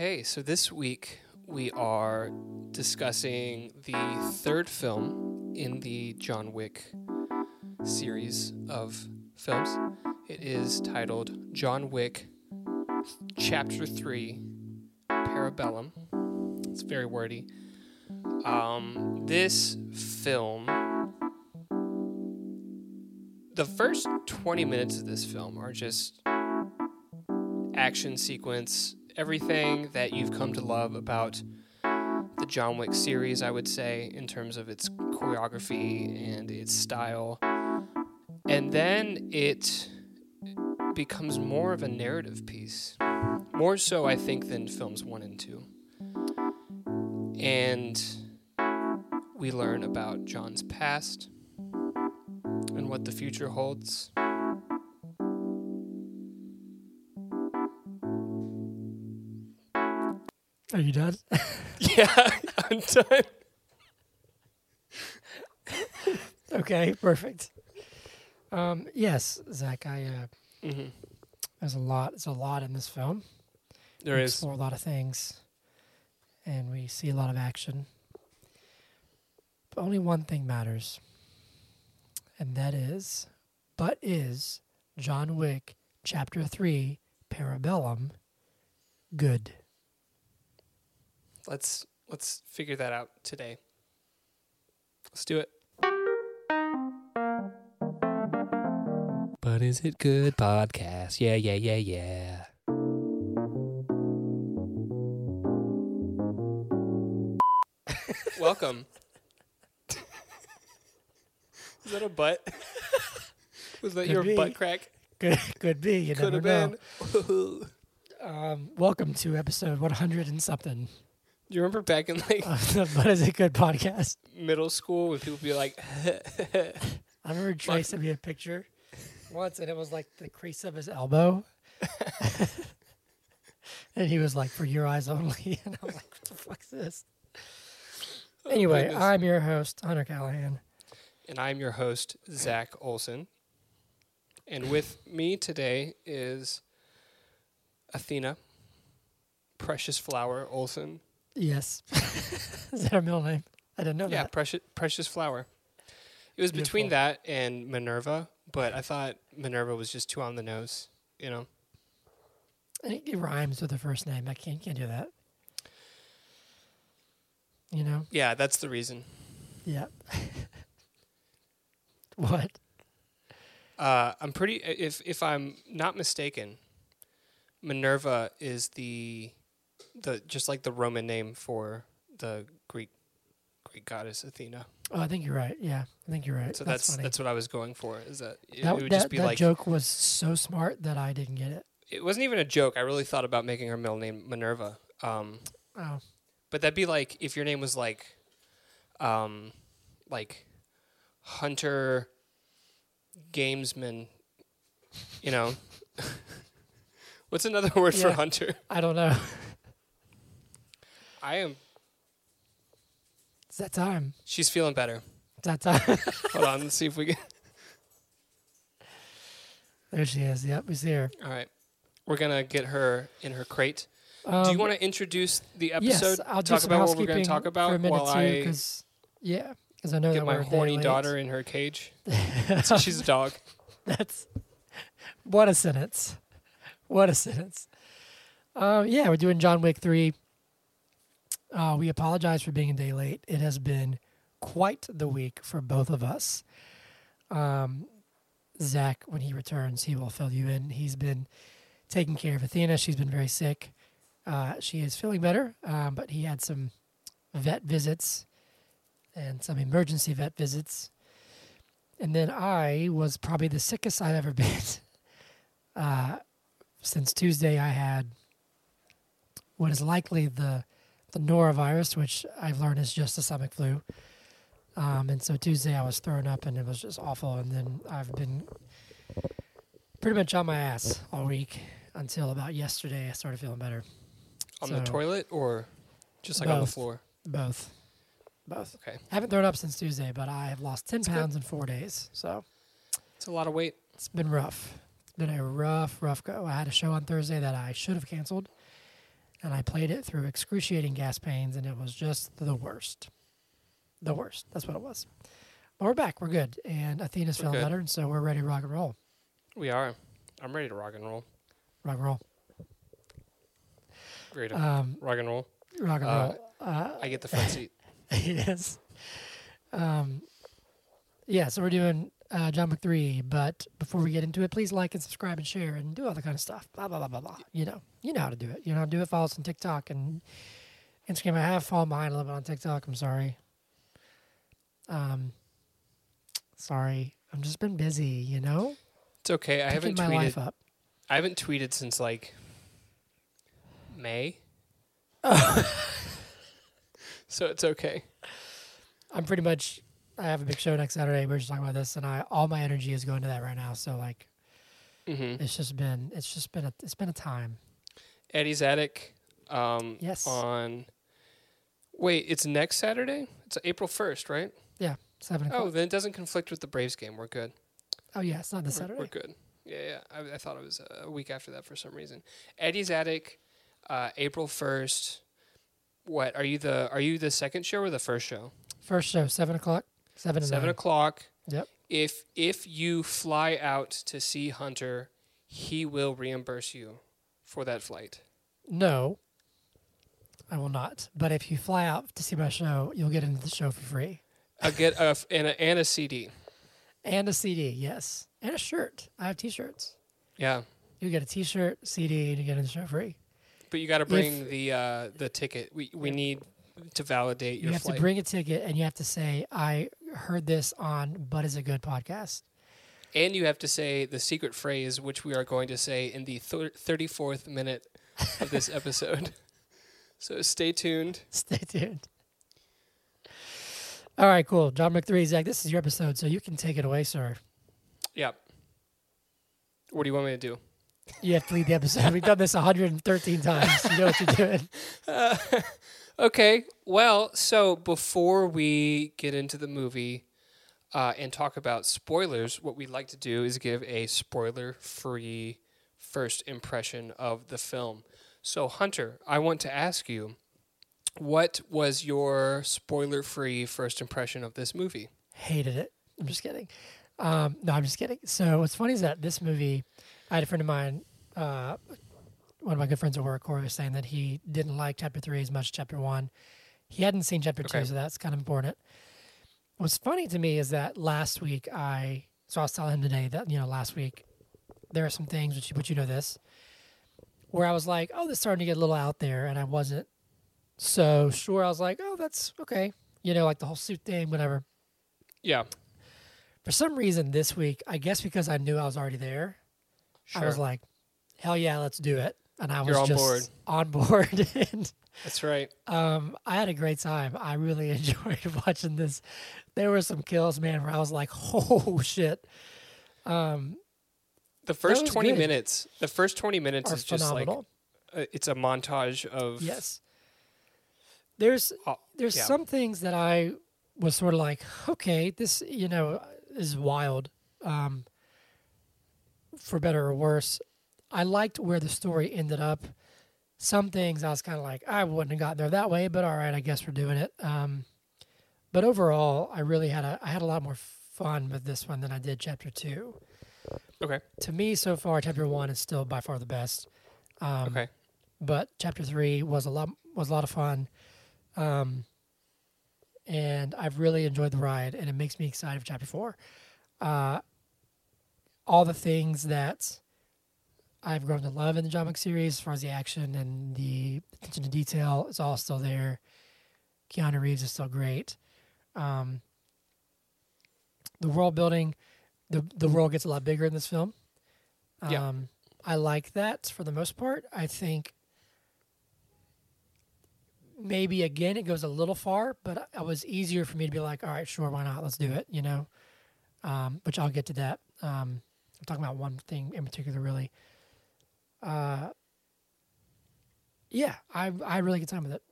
Okay, so this week we are discussing the third film in the John Wick series of films. It is titled John Wick Chapter 3 Parabellum. It's very wordy. Um, this film, the first 20 minutes of this film are just action sequence, everything that you've come to love about the John Wick series, I would say, in terms of its choreography and its style. And then it becomes more of a narrative piece. More so, I think, than films one and two. And we learn about John's past and what the future holds. Are you done? Yeah, I'm done. okay, perfect. Um, yes, Zach, I uh, hmm there's a lot. There's a lot in this film. There we is. explore a lot of things, and we see a lot of action. But only one thing matters, and that is, but is John Wick Chapter Three Parabellum good? Let's let's figure that out today. Let's do it. But is it good podcast? Yeah, yeah, yeah, yeah. Welcome. Is that a butt? Was that Could your be. butt crack? Could could be. You Could have never been. know. Um, welcome to episode 100 and something Do you remember back in like But Is It Good podcast. middle school when people be like, I remember Trey sent me a picture once, and it was like the crease of his elbow. and he was like, "For your eyes only," and I was like, "What the fuck's this?" Oh, anyway, Oh, goodness. I'm your host, Hunter Callahan. and I'm your host, Zach Olson. And with me today is Athena, Precious Flower Olson. Yes, is that her middle name? I didn't know Yeah, that. Precious Precious Flower. It was between that and Minerva, but I thought Minerva was just too on the nose. You know, And it, it rhymes with the first name. I can't can't do that. You know? yeah, that's the reason. Yeah. what? Uh, I'm pretty. If if I'm not mistaken, Minerva is the the just like the Roman name for the Greek Greek goddess Athena. Oh, I think you're right. Yeah, I think you're right. So that's that's that's what I was going for. Is that it, that it would that, just be that like joke was so smart that I didn't get it. it wasn't even a joke. I really thought about making her middle name Minerva. Um, Oh, but that'd be like if your name was like, um, like Hunter Gamesman. You know, what's another word for Hunter? I don't know. I am. It's that time. She's feeling better. It's that time. Hold on, let's see if we can. there she is. Yep, we see her. All right, we're gonna get her in her crate. Um, Do you want to introduce the episode? Yes, I'll talk about what we're housekeeping gonna talk for a minute while too, I because yeah, because I know get that my we're a day horny daughter in her cage. She's a dog. That's what a sentence. What a sentence. Um, yeah, we're doing John Wick three. Uh, we apologize for being a day late. It has been quite the week for both of us. Um, Zach, when he returns, he will fill you in. He's been taking care of Athena. She's been very sick. Uh, she is feeling better, um, but he had some vet visits and some emergency vet visits. And then I was probably the sickest I've ever been. Uh, since Tuesday, I had what is likely the the norovirus, which I've learned is just a stomach flu. Um, and so Tuesday I was throwing up and it was just awful. And then I've been pretty much on my ass all week until about yesterday. I started feeling better. On the toilet or just like on the floor? Both, both. Okay. I haven't thrown up since Tuesday, but I have lost ten That's good. pounds in four days. So It's a lot of weight. it's been rough. It's been a rough, rough go. I had a show on Thursday that I should have canceled, and I played it through excruciating gas pains, and it was just the worst. The worst. That's what it was. But we're back. We're good, and Athena's feeling good. better, and so we're ready to rock and roll. We are. I'm ready to rock and roll. Rock and roll. Great. Um, rock and roll. rock and Uh, roll. Uh, I get the front seat. yes. Um, yeah, so we're doing uh, John Wick 3, but before we get into it, please like and subscribe and share and do all the kind of stuff. Blah, blah, blah, blah, blah. You know, you know how to do it. You know how to do it. Follow us on TikTok and Instagram. I have fallen behind a little bit on TikTok. I'm sorry. Um, sorry. I've just been busy, you know? It's okay. I Picking haven't my tweeted. life up. I haven't tweeted since like May. so it's okay. I'm pretty much, I have a big show next Saturday. We're just talking about this, and I all my energy is going to that right now. So, like, hmm it's just been, it's just been a, it's been a time. Eddie's Attic. Um, Yes. On. Wait, it's next Saturday. It's April first, right? Yeah, Seven o'clock. Oh, then it doesn't conflict with the Braves game. We're good. Oh yeah, it's not this We're, Saturday. we're good. Yeah, yeah. I, I thought it was a week after that for some reason. Eddie's Attic, uh, April first. What are you the are you the second show or the first show? First show, seven o'clock. Seven Seven nine. o'clock. Yep. If if you fly out to see Hunter, he will reimburse you for that flight. No, I will not. But if you fly out to see my show, you'll get into the show for free I'll get a and a, and a CD. and a CD. Yes, and a shirt. I have T-shirts. Yeah, You get a T-shirt, CD, and you get in the show free. but you got to bring the uh, the ticket. We we need to validate your You have flight. to bring a ticket, and you have to say, "I heard this on But Is a Good podcast." And you have to say the secret phrase, which we are going to say in the thirty fourth minute of this episode. so stay tuned. Stay tuned. All right, cool. John Wick Three, Zach, this is your episode, so you can take it away, sir. Yep. What do you want me to do? You have to lead the episode. We've done this 113 times. You know what you're doing. Okay. Well, so before we get into the movie uh, and talk about spoilers, what we'd like to do is give a spoiler free first impression of the film. So, Hunter, I want to ask you what was your spoiler free first impression of this movie? Hated it. I'm just kidding. Um, no, I'm just kidding. So what's funny is that this movie, I had a friend of mine, uh, one of my good friends at work, Corey, was saying that he didn't like chapter three as much as chapter one. He hadn't seen chapter Okay. two, so that's kind of important. What's funny to me is that last week I, so I was telling him today that, you know, last week there are some things, which, which you know this, where I was like, oh, this is starting to get a little out there, and I wasn't so sure. I was like, oh, that's okay. You know, like the whole suit thing, whatever. Yeah. For some reason this week, I guess because I knew I was already there, Sure. I was like, hell yeah, let's do it. And I was You're on just board. on board. and That's right. um, I had a great time. I really enjoyed watching this. There were some kills, man, where I was like, oh shit. Um, The first 20 good. minutes, the first 20 minutes are is just like phenomenal. uh, it's a montage of yes. There's Oh, there's yeah. some things that I was sort of like, okay, this you know is wild, um, for better or worse. I liked where the story ended up. Some things I was kind of like, I wouldn't have gotten there that way, but all right, I guess we're doing it. Um, but overall, I really had a I had a lot more fun with this one than I did chapter two. Okay. To me, so far, chapter one is still by far the best. Um, Okay. but chapter three was a lot was a lot of fun, um, and I've really enjoyed the ride, and it makes me excited for chapter four. Uh, all the things that I've grown to love in the John Wick series, as far as the action and the attention to detail, is all still there. Keanu Reeves is still great. Um, the world building, the the world gets a lot bigger in this film. Um, Yeah. I like that for the most part. I think maybe again it goes a little far, but it was easier for me to be like, all right, sure, why not? Let's do it, you know. Um, which I'll get to that. Um, I'm talking about one thing in particular, really. Uh, yeah, I I really good time with it.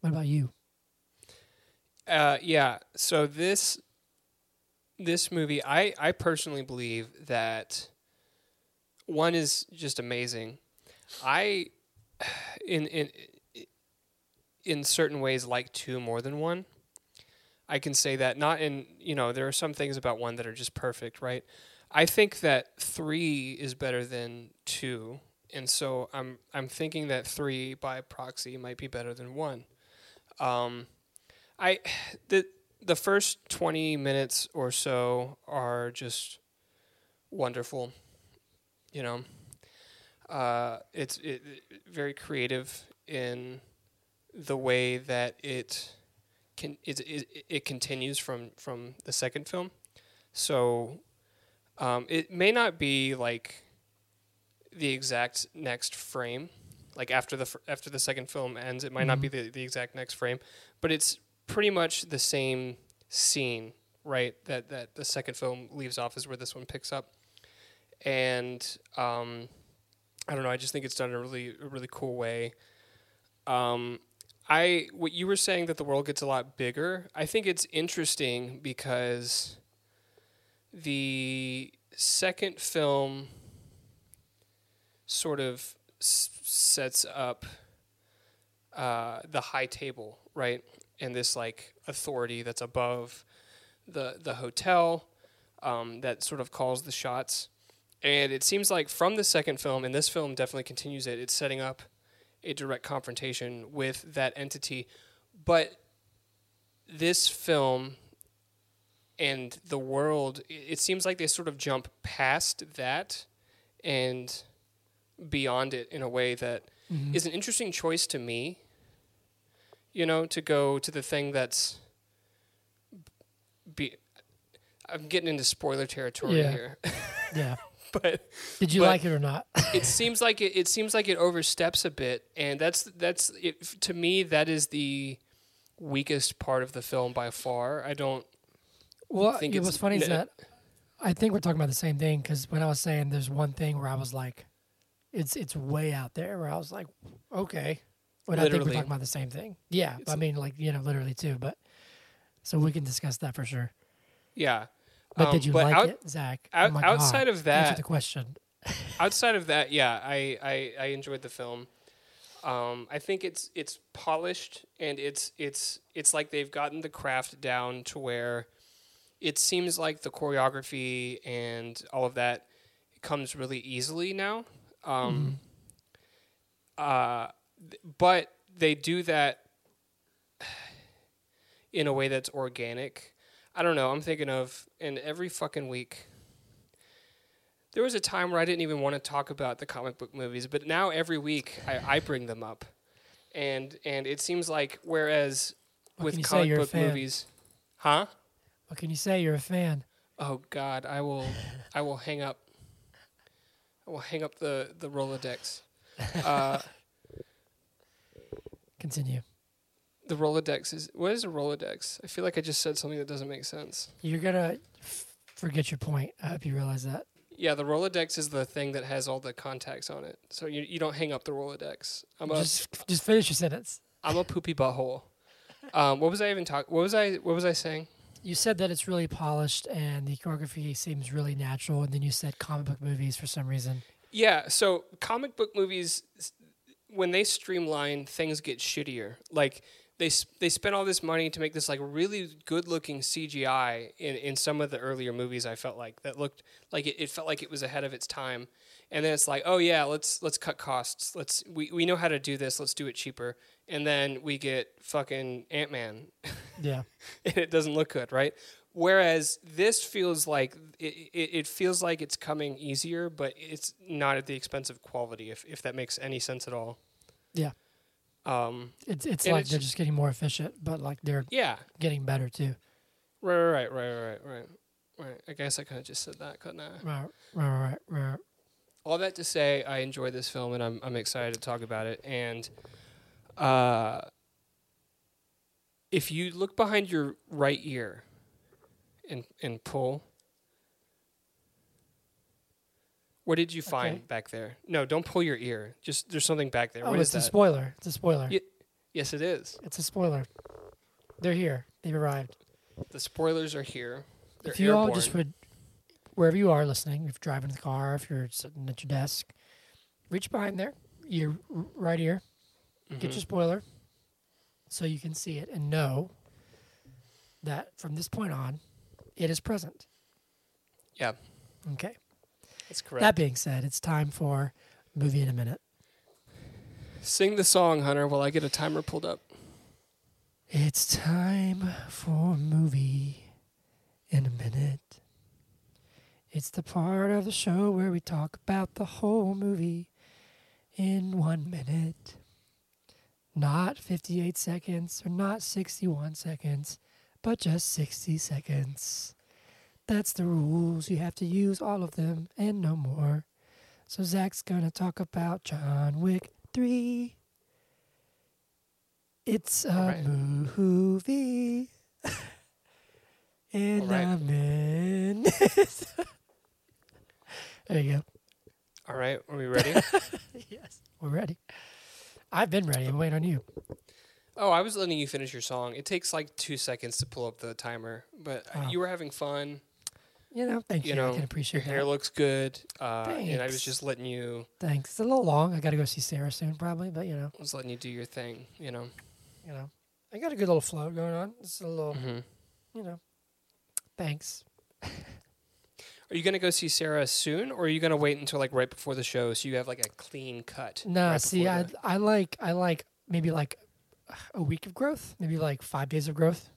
What about you? Uh, yeah. So this this movie, I I personally believe that one is just amazing. I, in in in certain ways, like two more than one. I can say that not in you know there are some things about one that are just perfect, right? I think that three is better than two, and so I'm I'm thinking that three by proxy might be better than one. Um, I the the first twenty minutes or so are just wonderful. You know, uh, it's it, very creative in the way that it can it, it, it continues from from the second film. So um, it may not be like the exact next frame, like after the fir- after the second film ends. It might not be the, the exact next frame, but it's pretty much the same scene, right? That that the second film leaves off is where this one picks up, and um, I don't know. I just think it's done in a really a really cool way. Um, I what you were saying that the world gets a lot bigger. I think it's interesting because the second film sort of s- sets up uh, the high table, right? And this like authority that's above the the hotel um, that sort of calls the shots. And it seems like from the second film, and this film definitely continues it. It's setting up a direct confrontation with that entity, but this film and the world, it seems like they sort of jump past that and beyond it in a way that mm-hmm. is an interesting choice to me you know to go to the thing that's be i'm getting into spoiler territory Yeah. here Yeah. but Did you But- like it or not? it seems like it, it seems like it oversteps a bit and that's that's it, to me that is the weakest part of the film by far i don't Well, think it was funny is that I think we're talking about the same thing because when I was saying there's one thing where I was like, it's it's way out there where I was like, okay, but I think we're talking about the same thing. Yeah, I mean like you know literally too, but so we can discuss that for sure. yeah But Um, did you but like out- it, Zach? out- oh my outside God. of that- answer the question. outside of that, yeah, I, I, I enjoyed the film. Um, I think it's it's polished and it's it's it's like they've gotten the craft down to where it seems like the choreography and all of that comes really easily now. Um, uh, th- but they do that in a way that's organic. I don't know. I'm thinking of and every fucking week there was a time where I didn't even want to talk about the comic book movies, but now every week I, I bring them up, and and it seems like whereas What with can you say? comic book movies, huh? What can you say? You're a fan. Oh God, I will I will hang up. I will hang up the the Rolodex. Uh, Continue. the Rolodex is what is a Rolodex? I feel like I just said something that doesn't make sense. You're gonna f- forget your point. I hope you realize that. Yeah, the Rolodex is the thing that has all the contacts on it. So you you don't hang up the Rolodex. I'm a Just just finish your sentence. I'm a poopy butthole. Um, what was I even talking? What was I? What was I saying? You said that it's really polished and the choreography seems really natural, and then you said comic book movies for some reason. Yeah. So comic book movies, when they streamline, things get shittier. Like they they spent all this money to make this like really good looking CGI in in some of the earlier movies. I felt like that looked like it, it felt like it was ahead of its time. And then it's like, oh yeah, let's let's cut costs. Let's we, we know how to do this. Let's do it cheaper. And then we get fucking Ant Man Yeah. and it doesn't look good, right? Whereas this feels like it, it, it feels like it's coming easier, but it's not at the expense of quality, if if that makes any sense at all. Yeah. Um. It's it's like it's- they're just getting more efficient, but like they're Yeah. getting better too. Right. Right. Right. Right. Right. Right. I guess I kind of just said that, couldn't I? Right, right, right, right. All that to say, I enjoy this film, and I'm I'm excited to talk about it. And uh, if you look behind your right ear, and and pull. What did you find Okay. back there? No, don't pull your ear. Just there's something back there. Oh, what is it's a that? spoiler. It's a spoiler. Yeah. Yes, it is. It's a spoiler. They're here. They've arrived. The spoilers are here. They're if you airborne. all just would, wherever you are listening, if you're driving the car, if you're sitting at your desk, reach behind there, your right ear. Get Mhm. your spoiler, so you can see it and know that from this point on, it is present. Yeah. Okay. That's correct. That being said, it's time for movie in a minute. Sing the song, Hunter, while I get a timer pulled up. It's time for movie in a minute. It's the part of the show where we talk about the whole movie in one minute. Not 58 seconds or not 61 seconds, but just 60 seconds. That's the rules. You have to use all of them and no more. So Zach's gonna talk about John Wick 3. It's a Alright. movie. in a Alright. minute. there you go. All right, are we ready? Yes, we're ready. I've been ready. I'm waiting on you. oh, I was letting you finish your song. It takes like two seconds to pull up the timer, but uh Oh. you were having fun. You know, thank you. You know, I can appreciate your appreciate hair that. looks good, uh, and I was just letting you Thanks. It's a little long. I got to go see Sarah soon, probably, but you know, I was letting you do your thing. You know. you know, I got a good little flow going on. It's a little, hmm you know. Thanks. Are you gonna go see Sarah soon, or are you gonna wait until like right before the show so you have like a clean cut? No, right see, I the- I like I like maybe like a week of growth, maybe like five days of growth.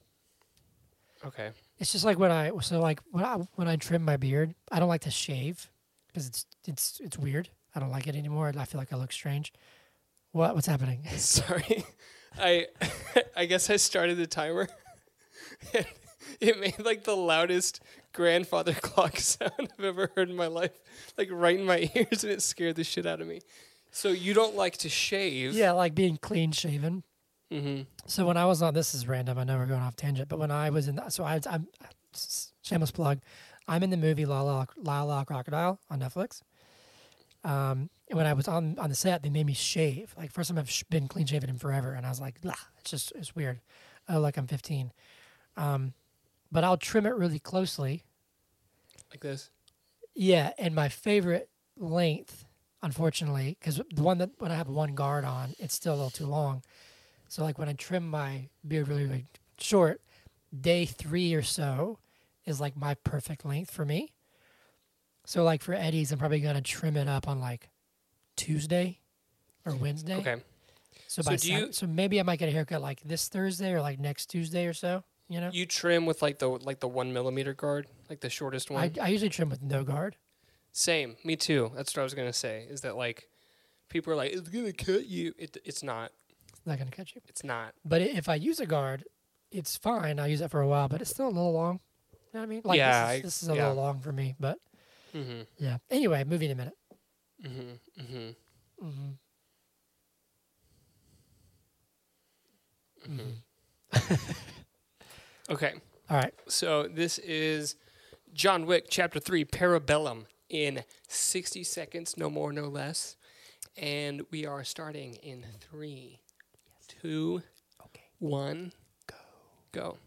okay. It's just like when I so like when I when I trim my beard, I don't like to shave because it's it's it's weird. I don't like it anymore. I feel like I look strange. What what's happening? Sorry, I I guess I started the timer. it made like the loudest grandfather clock sound I've ever heard in my life, like right in my ears, and it scared the shit out of me. So you don't like to shave? yeah, like being clean shaven. Mm-hmm. So when I was on, this is random. I know we're going off tangent, but when I was in, so I, I'm shameless plug. I'm in the movie Lyle Lyle, Lyle Lyle Crocodile on Netflix. Um, and when I was on on the set, they made me shave. Like first time I've sh- been clean shaven in forever, and I was like, "Blah, it's just it's weird. Oh, like I'm 15. Um, but I'll trim it really closely. Like this. Yeah, and my favorite length, unfortunately, because the one that when I have one guard on, it's still a little too long. So like when I trim my beard really, really short, day three or so is like my perfect length for me. So like for Eddie's, I'm probably gonna trim it up on like Tuesday or Wednesday. Okay. So, So by you- so maybe I might get a haircut like this Thursday or like next Tuesday or so. You know, You trim with like the like the one millimeter guard, like the shortest one. I, I usually trim with no guard. Same. Me too. That's what I was gonna say. Is that like people are like, it's gonna cut you. It, it's not. It's not gonna cut you. It's not. But if I use a guard, it's fine. I'll use it for a while, but it's still a little long. You know what I mean? Like Yeah, this I- is, this is a yeah. little long for me, but Mm-hmm. yeah. Anyway, movie in a minute. Mm-hmm. Mm-hmm. hmm Mm-hmm. Okay. All right. So this is John Wick Chapter Three, Parabellum, in sixty seconds, no more, no less. And we are starting in three, two, Okay. one, go, go.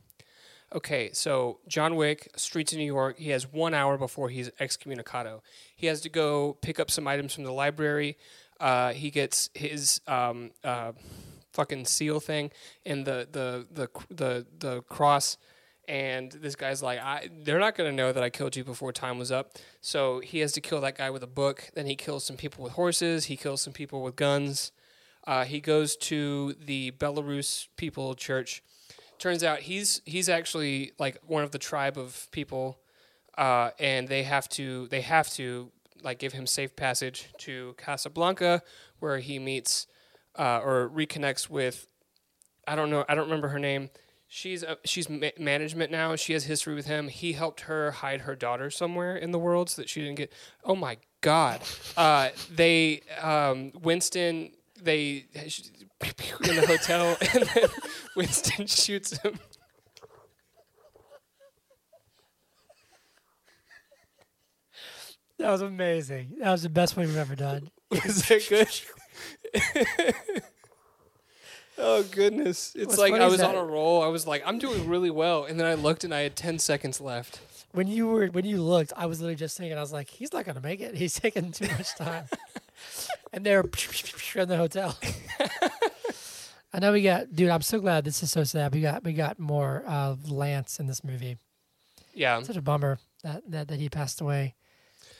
Okay, so John Wick, streets of New York. He has one hour before he's excommunicado. He has to go pick up some items from the library. Uh, he gets his um, uh, fucking seal thing and the the the the the cross. And this guy's like, I, they're not gonna know that I killed you before time was up. So he has to kill that guy with a book. Then he kills some people with horses. He kills some people with guns. Uh, he goes to the Belarus people church. Turns out he's he's actually like one of the tribe of people, uh, and they have to they have to like give him safe passage to Casablanca, where he meets uh, or reconnects with. I don't know. I don't remember her name. She's uh, she's ma- management now. She has history with him. He helped her hide her daughter somewhere in the world so that she didn't get. Oh my God! Uh, they um, Winston they in the hotel and then Winston shoots him. That was amazing. That was the best one we've ever done. Was that good? oh goodness! It's What's like funny I is was on a roll. I was like, I'm doing really well, and then I looked and I had ten seconds left. When you were when you looked, I was literally just thinking, I was like, he's not gonna make it. He's taking too much time. and they're in the hotel. I know we got, dude. I'm so glad this is so sad. We got we got more of Lance in this movie. Yeah. Such a bummer that that, that he passed away.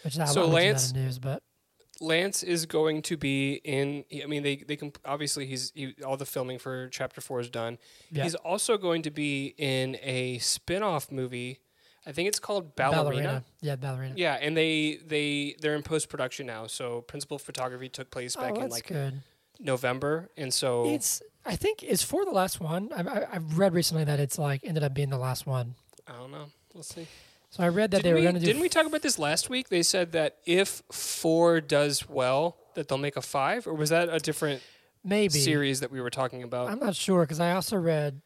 Which I So I mentioned that Lance- in news, but Lance is going to be in. I mean, they they can obviously he's he, all the filming for Chapter Four is done. yeah, He's also going to be in a spin-off movie. I think it's called Ballerina. Yeah, ballerina. Yeah, and they they they're in post production now. So principal photography took place oh, back in like good. November, and so It's I think it's for the last one. I, I, I've read recently that it's like ended up being the last one. I don't know. We'll see. So I read that Didn't they were we, going to do. didn't we talk about this last week? They said that if four does well, that they'll make a five, or was that a different maybe series that we were talking about? I'm not sure because I also read,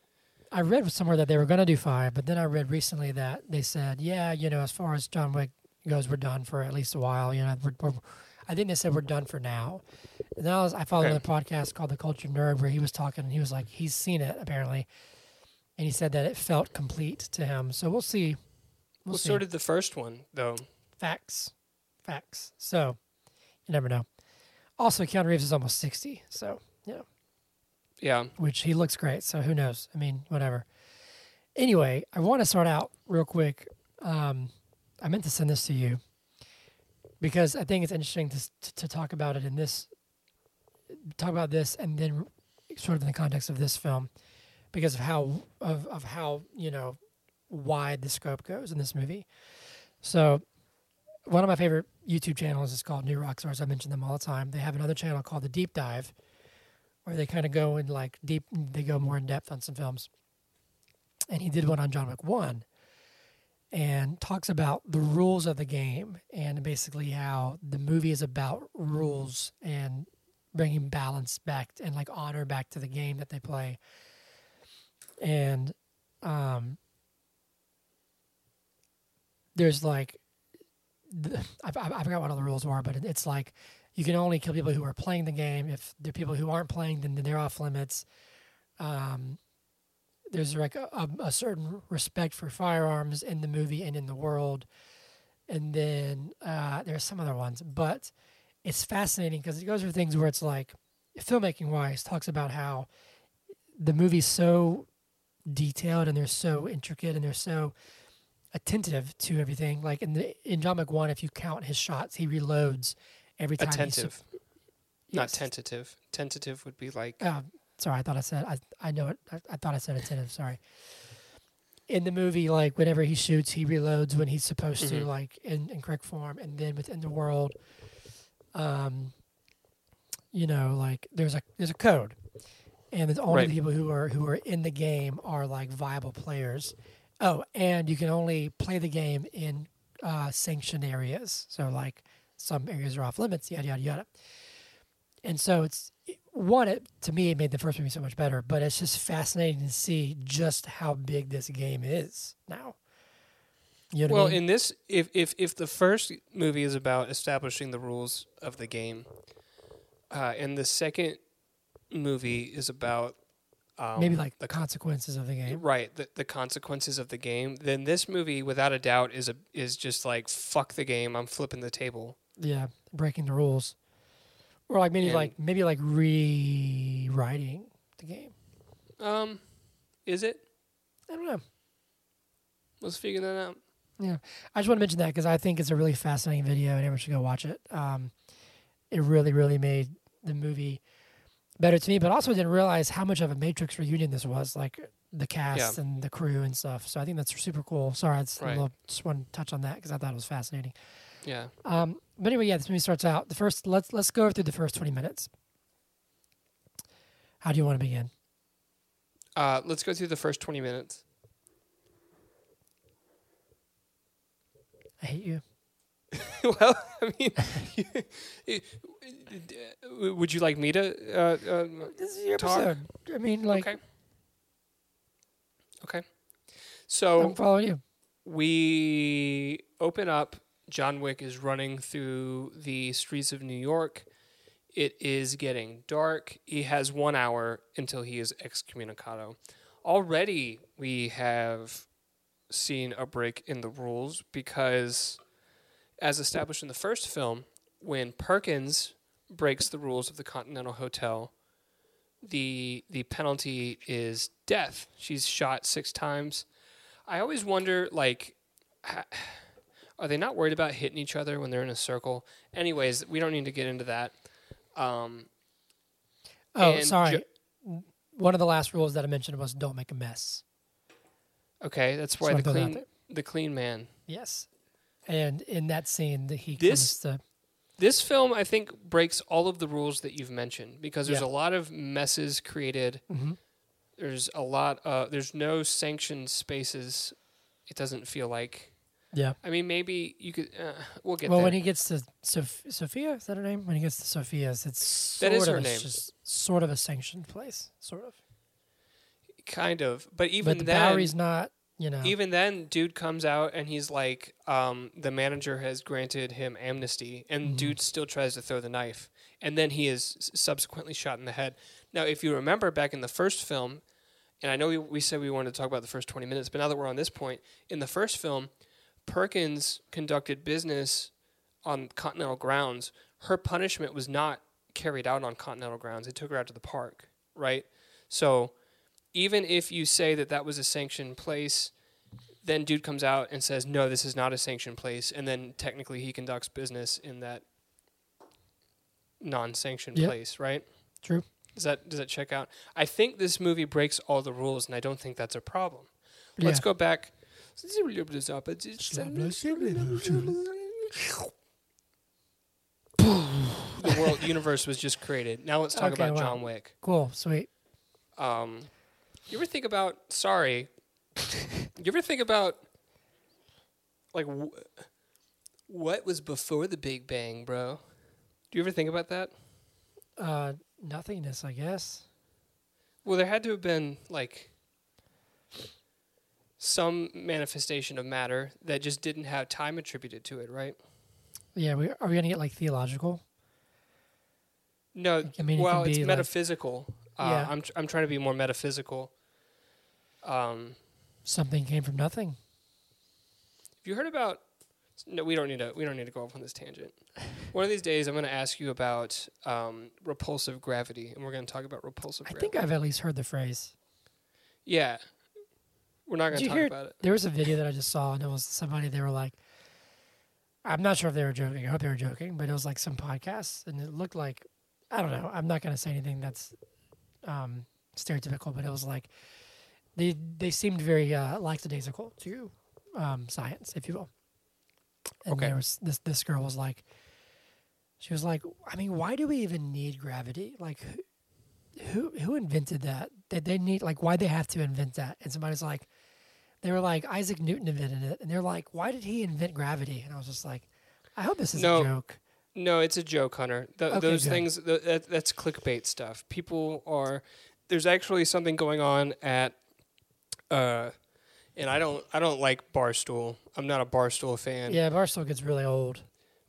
I read somewhere that they were going to do five, but then I read recently that they said, yeah, you know, as far as John Wick goes, we're done for at least a while. You know, we're, we're, I think they said we're done for now. And then I, was, I followed Okay. another podcast called The Culture Nerd where he was talking and he was like, he's seen it apparently, and he said that it felt complete to him. So we'll see. We'll, well, see. so did the first one, though. Facts. Facts. So you never know. Also, Keanu Reeves is almost 60. So, you know, Yeah. which he looks great. So who knows? I mean, whatever. Anyway, I want to start out real quick. Um, I meant to send this to you because I think it's interesting to, to, to talk about it in this, talk about this and then sort of in the context of this film because of how, of, of how, you know, wide the scope goes in this movie. So one of my favorite YouTube channels is called New Rockstars. I mention them all the time. They have another channel called The Deep Dive, where they kind of go in like deep. They go more in depth on some films. And he did one on John Wick One, and talks about the rules of the game and basically how the movie is about rules and bringing balance back and like honor back to the game that they play. And um, there's like I, I forgot what all the rules were, but it's like you can only kill people who are playing the game. If the people who aren't playing, then they're off limits. Um, there's like a, a, a certain respect for firearms in the movie and in the world, and then uh, there's some other ones. But it's fascinating because it goes through things where it's like filmmaking wise talks about how the movie's so detailed and they're so intricate and they're so attentive to everything. Like in the in John one, if you count his shots, he reloads every time. he's- Attentive, not Yes. tentative. Tentative would be like Uh, sorry, I thought I said I I know it. I, I thought I said attentive. Sorry. In the movie, like whenever he shoots, he reloads when he's supposed to, Mhm. like in, in correct form, and then within the world, um, you know, like there's a there's a code, and it's only Right. the people who are who are in the game are like viable players. Oh, and you can only play the game in uh, sanctioned areas. So like some areas are off limits. Yada yada yada. And so it's one. It to me it made the first movie so much better. But it's just fascinating to see just how big this game is now. You know Well, I mean? in this, if, if if the first movie is about establishing the rules of the game, uh, and the second movie is about um, Maybe like the consequences of the game. right the, the consequences of the game, then this movie, without a doubt, is a is just like fuck the game. I'm flipping the table. Yeah, breaking the rules, or like maybe And- like maybe like rewriting the game. Um, is it? I don't know. Let's figure that out. Yeah, I just want to mention that because I think it's a really fascinating video, and everyone should go watch it. Um, it really, really made the movie better to me, but also didn't realize how much of a Matrix reunion this was, like the cast and the crew and stuff. So I think that's super cool. Sorry, I just, Right. little, just want to touch on that because I thought it was fascinating. Yeah. Um, but anyway, yeah, this movie starts out the first. Let's let's go through the first twenty minutes. How do you want to begin? Uh, let's go through the first twenty minutes. I hate you. well, I mean, would you like me to? Uh, uh, This is your Talk. episode. I mean, like, okay. Okay. I'm So following you. we open up. John Wick is running through the streets of New York. It is getting dark. He has one hour until he is excommunicado. Already, we have seen a break in the rules because, as established in the first film, when Perkins breaks the rules of the Continental Hotel, the the penalty is death. She's shot six times. I always wonder, like, are they not worried about hitting each other when they're in a circle? Anyways, we don't need to get into that. Um, Oh, sorry. One of the last rules that I mentioned was don't make a mess. okay, that's why wanna the throw that out clean the clean man. Yes. And in that scene, that he This- comes to This film, I think, breaks all of the rules that you've mentioned because there's Yeah. a lot of messes created. Mhm. There's a lot. Uh, there's no sanctioned spaces. It doesn't feel like. yeah. I mean, maybe you could. Uh, we'll get Well, there. when he gets to Sof- Sofia, is that her name? When he gets to Sofia's, it's sort That is of her a, name. Just sort of a sanctioned place, sort of. kind of, but even but the then, Bowery's not, you know. even then, dude comes out and he's like, um, the manager has granted him amnesty, and Mhm. dude still tries to throw the knife, and then he is subsequently shot in the head. Now, if you remember back in the first film, and I know we, we said we wanted to talk about the first 20 minutes, but now that we're on this point, in the first film, Perkins conducted business on Continental grounds. Her punishment was not carried out on Continental grounds. They took her out to the park, right? So even if you say that that was a sanctioned place, then dude comes out and says, no, this is not a sanctioned place. And then technically he conducts business in that non sanctioned Yep. place, right? True. Does that does that check out? I think this movie breaks all the rules, and I don't think that's a problem. Let's go back. the world universe was just created. Now let's talk Okay, about wow. John Wick. Cool, sweet. Um, you ever think about? Sorry, you ever think about like wh- what was before the Big Bang, bro? Do you ever think about that? Uh, nothingness, I guess. Well, there had to have been like some manifestation of matter that just didn't have time attributed to it, right? Yeah, we are we gonna get like theological? No, I mean, well, can it's be, like- metaphysical. Uh, Yeah. I'm tr- I'm trying to be more metaphysical. Um, Something came from nothing. Have you heard about? No, we don't need to. We don't need to go off on this tangent. One of these days, I'm going to ask you about um, repulsive gravity, and we're going to talk about repulsive I gravity. think I've at least heard the phrase. yeah, we're not going to talk hear- about it. There was a video that I just saw, and it was somebody. They were like, I'm not sure if they were joking. I hope they were joking, but it was like some podcast, and it looked like I don't know. I'm not going to say anything that's um, stereotypical, but it was like they they seemed very uh, lackadaisical to um, science, if you will. And Okay. there was this this girl was like, she was like, I mean, why do we even need gravity? Like, who who, who invented that? Did they need like why they have to invent that? And somebody's like, they were like Isaac Newton invented it, and they're like, why did he invent gravity? And I was just like, I hope this is No. a joke. No, it's a joke, Hunter. Th- Okay, those good. things. Th- that, that's clickbait stuff. People are. There's actually something going on at. Uh, and I don't. I don't like Barstool. I'm not a Barstool fan. Yeah, Barstool gets really old.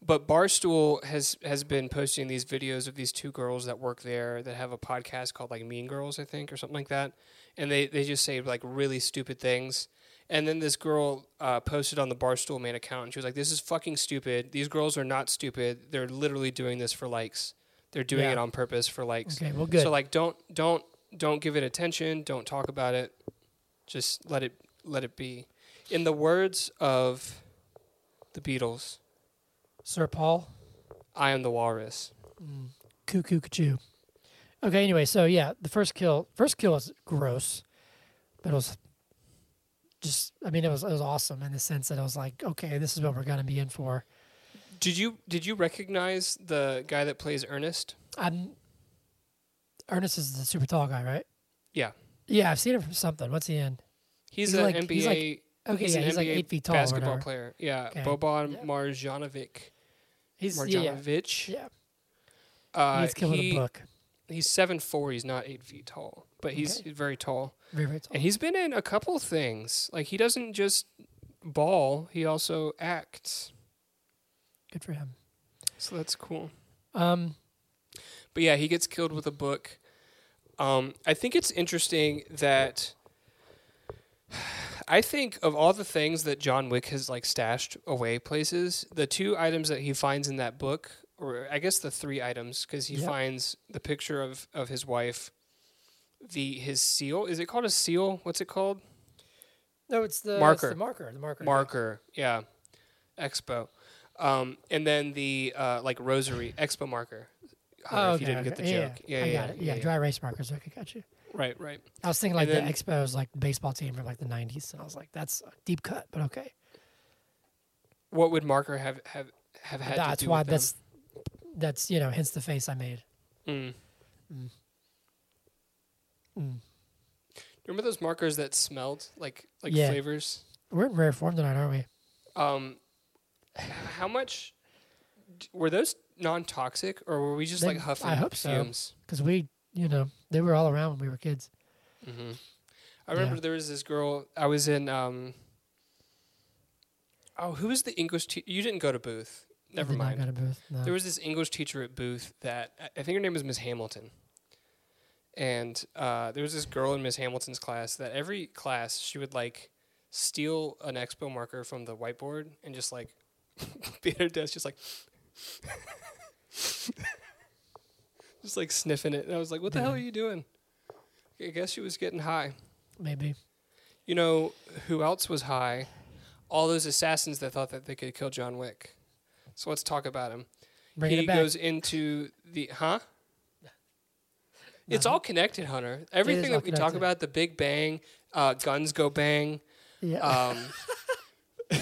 But Barstool has has been posting these videos of these two girls that work there that have a podcast called like Mean Girls, I think, or something like that. And they, they just say like really stupid things. And then this girl uh, posted on the Barstool main account and she was like, This is fucking stupid. These girls are not stupid. They're literally doing this for likes. They're doing Yeah. it on purpose for likes. Okay, well, good. So like don't don't don't give it attention, don't talk about it. Just let it let it be. In the words of the Beatles, Sir Paul, I am the walrus. mm, cuckoo cuckoo. Okay, anyway, so yeah, the first kill, first kill was gross, but it was just, I mean, it was it was awesome in the sense that I was like, okay, this is what we're gonna be in for. Did you did you recognize the guy that plays Ernest? I'm Ernest is the super tall guy, right? Yeah. Yeah, I've seen him from something. What's he in? He's, He's an like- NBA. he's like- Okay, he's yeah, he's like NBA eight feet tall. basketball player. Yeah, Okay. Boban Yeah. Marjanovic. He's yeah, yeah, Marjanovic. yeah. Uh, he gets killed with he- a book. He's seven four. He's not eight feet tall, but he's, Okay. he's very tall. Very tall. And he's been in a couple things. Like he doesn't just ball; he also acts. Good for him. So that's cool. Um, But yeah, he gets killed with a book. Um, I think it's interesting that I think of all the things that John Wick has like stashed away places, the two items that he finds in that book or I guess the three items, because he Yep. finds the picture of of his wife, the his seal. Is it called a seal? What's it called? No, it's the Marker. It's the marker. The marker. Marker. Yeah, Expo. Um, and then the uh, like rosary Expo marker. Oh, if you didn't get the okay. Yeah, joke. yeah, I got it. Yeah, dry erase markers. Okay, got you. Right, right. I was thinking like And the then- Expos, like baseball team from like the '90s, and I was like, that's a deep cut, but okay. What would marker have have have had that's to do why that's that's you know hence the face I made. Mm. Mm. Remember those markers that smelled like like Yeah. flavors? We're in rare form tonight, aren't we? Um, how much d- were those non-toxic, or were we just They- like huffing I hope so. fumes? Because we, you know, they were all around when we were kids. hmm I remember Yeah. there was this girl. I was in. Um, oh, who was the English teacher? You didn't go to Booth. Never mind. go to Booth. No. There was this English teacher at Booth that I- I think her name was Miss Hamilton. And uh, there was this girl in Miss Hamilton's class that every class she would like steal an expo marker from the whiteboard and just like be at her desk, just like just like sniffing it. And I was like, "What the hell are you doing?" I guess she was getting high. Maybe. You know who else was high? All those assassins that thought that they could kill John Wick. So let's talk about him Bringing he it back. goes into the huh it's all connected hunter everything that we talk about the big bang uh, guns go bang yeah. um,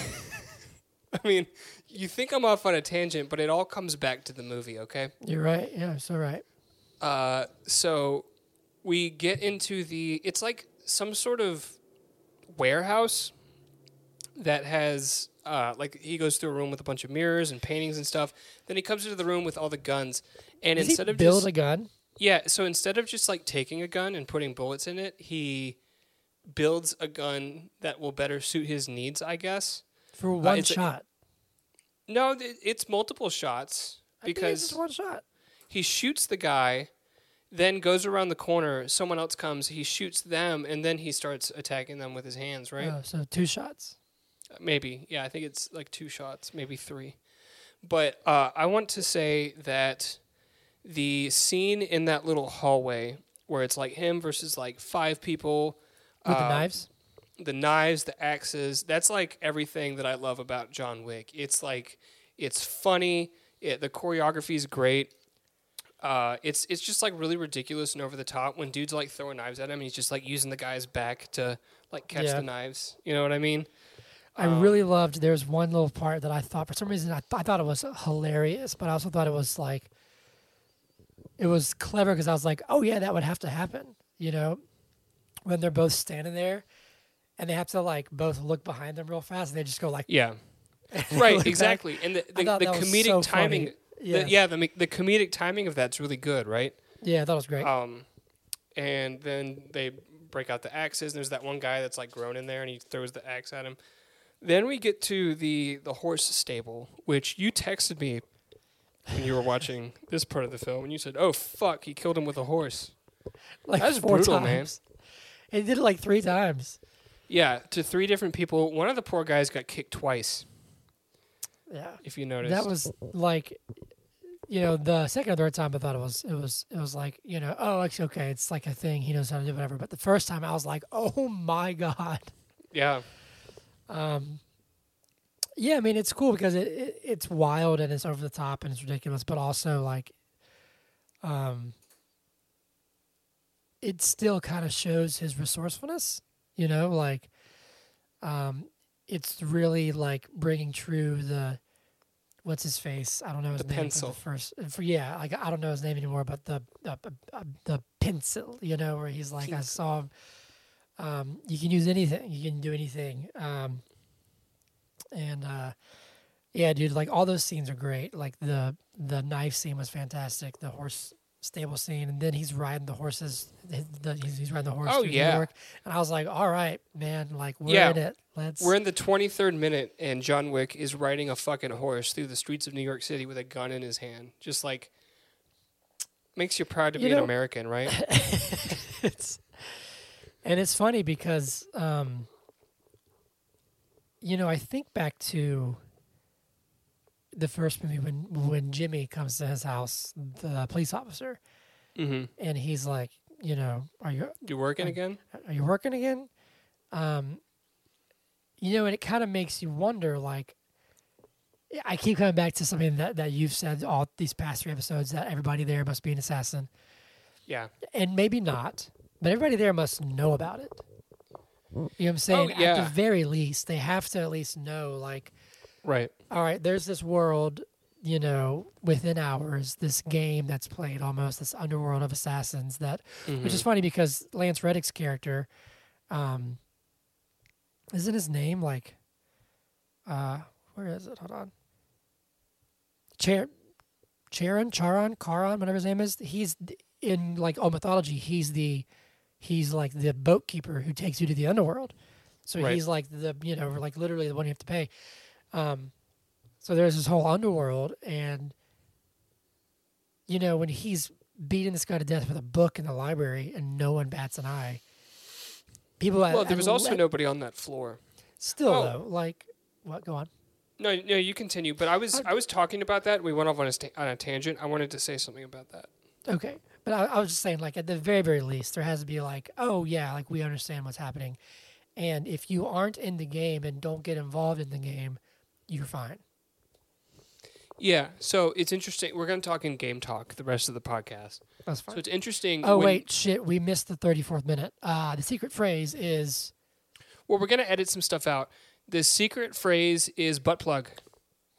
i mean you think i'm off on a tangent but it all comes back to the movie okay You're right. Yeah, so right. uh, so we get into the it's like some sort of warehouse that has uh, like he goes through a room with a bunch of mirrors and paintings and stuff then he comes into the room with all the guns and Does instead he of build just a gun? Yeah, so instead of just like taking a gun and putting bullets in it, he builds a gun that will better suit his needs, I guess. For one it's a- shot. No, th- it's multiple shots I think it's because one shot. he shoots the guy, then goes around the corner, someone else comes, he shoots them, and then he starts attacking them with his hands, right? Oh, so two shots. Maybe. Yeah, I think it's like two shots, maybe three. But uh, I want to say that the scene in that little hallway where it's like him versus like five people With the uh, knives? the knives, the axes. That's like everything that I love about John Wick. It's like it's funny. It, the choreography is great. Uh, it's it's just like really ridiculous and over the top when dudes like throwing knives at him. And he's just like using the guy's back to like catch Yeah. the knives. You know what I mean? I um, really loved. There was one little part that I thought, for some reason, I, th- I thought it was hilarious, but I also thought it was like, it was clever because I was like, oh yeah, that would have to happen. You know, when they're both standing there, and they have to like both look behind them real fast, and they just go like, Yeah. Right, back. exactly. And the, the, the comedic so timing, funny. the- Yeah. yeah, the, the comedic timing of that's really good, right? Yeah, that was great. Um, and then they break out the axes. And there's that one guy that's like grown in there, and he throws the axe at him. Then we get to the the horse stable, which you texted me when you were watching this part of the film, and you said, "Oh fuck, he killed him with a horse." like that's brutal, man. times. He did it like three times. Yeah, to three different people. One of the poor guys got kicked twice. Yeah. If you noticed, That was like, you know, the second or third time I thought it was, it was, it was like, you know, oh, it's okay. It's like a thing. He knows how to do whatever. But the first time I was like, oh my God. yeah, Um, yeah, I mean, it's cool because it, it it's wild and it's over the top and it's ridiculous, but also like, um, it still kind of shows his resourcefulness, you know, like, um, it's really like bringing true the, what's his face? I don't know his The name. pencil. The first, for, yeah, like I don't know his name anymore, but the the, uh, the pencil, you know, where he's like, I saw him. Um, you can use anything. You can do anything. Um, and uh, yeah, dude, like all those scenes are great. Like the the knife scene was fantastic. The horse stable scene, and then he's riding the horses. The, he's, he's riding the horse Oh, through yeah. New York, and I was like, all right, man, like we're Yeah. in it. Let's. We're in the 23rd minute, and John Wick is riding a fucking horse through the streets of New York City with a gun in his hand. Just like makes you proud to You be an American, right? it's and it's funny because um you know i think back to the first movie when when Jimmy comes to his house, the police officer, Mm-hmm. and he's like, you know, are you You working Um, again? are you working again? Um, you know, and it kind of makes you wonder. Like, I keep coming back to something that that you've said all these past three episodes that everybody there must be an assassin, Yeah. and maybe not, but everybody there must know about it. You know what I'm saying? At yeah. the very least, they have to at least know, like, Right. all right, there's this world, you know, within hours, this game that's played almost, this underworld of assassins that, which is funny because Lance Reddick's character, um, isn't his name like, uh, where is it? Hold on. Char- Charon, Charon, Charon, whatever his name is. He's in like old mythology. He's the, he's like the boat keeper who takes you to the underworld. So Right. he's like the, you know, like literally the one you have to pay. Um, so there's this whole underworld, and you know when he's beating this guy to death with a book in the library, and no one bats an eye. People, at- Well, there at was also le- nobody on that floor. still Oh. though, like what? Go on. No, no, you continue. But I was I- I was talking about that. We went off on a sta- on a tangent. I wanted to say something about that. Okay, but I, I was just saying, like at the very, very least, there has to be like, oh yeah, like we understand what's happening, and if you aren't in the game and don't get involved in the game, you're fine. Yeah. So it's interesting. We're going to talk in game talk the rest of the podcast. That's fine. So it's interesting. oh wait, shit, we missed the thirty fourth minute. Uh, the secret phrase is Well, we're going to edit some stuff out. The secret phrase is butt plug.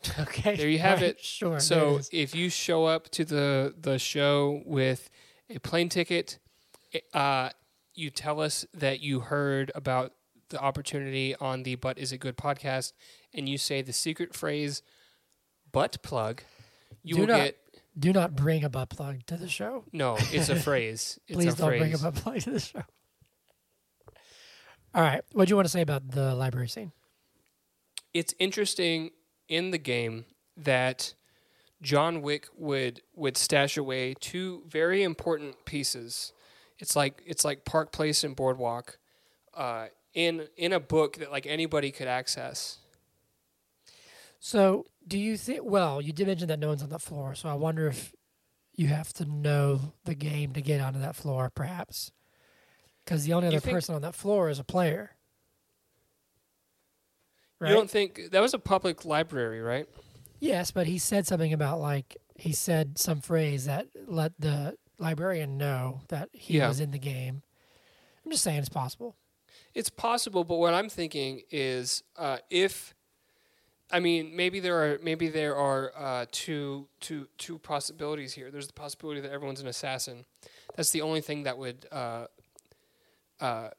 okay. There you have right, it. Sure. So if you show up to the the show with a plane ticket, uh, you tell us that you heard about the opportunity on the "But Is It Good" podcast, and you say the secret phrase "butt plug." You Do will not- get do not bring a butt plug to the show. no. It's a phrase. It's Please a don't phrase. bring a butt plug to the show. All right, what do you want to say about the library scene? it's interesting in the game that John Wick would would stash away two very important pieces. It's like it's like Park Place and Boardwalk, uh, in in a book that like anybody could access. So, do you think? Well, you did mention that no one's on that floor, so I wonder if you have to know the game to get onto that floor, perhaps, because the only You other person on that floor is a player. Right? You don't think that was a public library, right? yes, but he said something about like he said some phrase that let the librarian know that he Yeah. was in the game. I'm just saying it's possible. It's possible, but what I'm thinking is uh, if I mean maybe there are maybe there are uh, two two two possibilities here. There's the possibility that everyone's an assassin. That's the only thing that would uh, uh,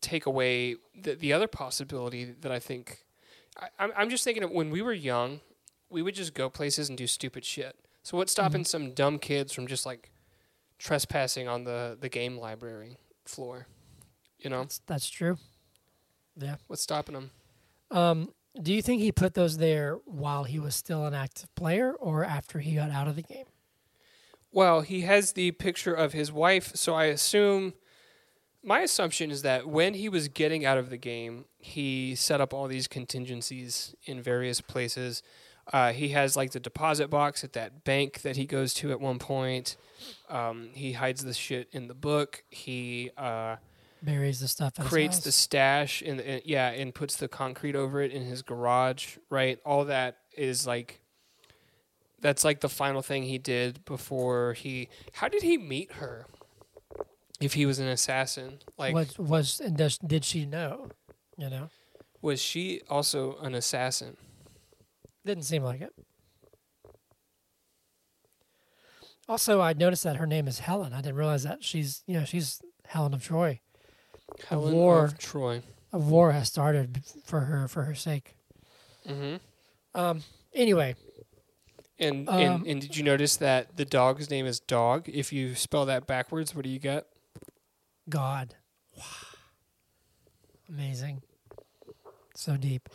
take away the the other possibility that I think. I, I'm I'm just thinking of when we were young, we would just go places and do stupid shit. So what's stopping some dumb kids from just like trespassing on the the game library floor? You know, That's, that's true. Yeah. what's stopping them? Um, do you think he put those there while he was still an active player or after he got out of the game? Well, he has the picture of his wife, so I assume my assumption is that when he was getting out of the game, he set up all these contingencies in various places. Uh, he has like the deposit box at that bank that he goes to at one point. Um, he hides the shit in the book. He uh, Buries the stuff. Creates the stash in, in yeah, and puts the concrete over it in his garage. Right, all that is like that's like the final thing he did before he. How did he meet her? If he was an assassin, like was, was does, did she know? You know, was she also an assassin? didn't seem like it. Also, I noticed that her name is Helen. I didn't realize that she's you know she's Helen of Troy. Helen war. of Troy. A war has started for her for her sake. hmm Um. Anyway, And, Um, and and did you notice that the dog's name is Dog? If you spell that backwards, what do you get? God. Wow. Amazing. So deep.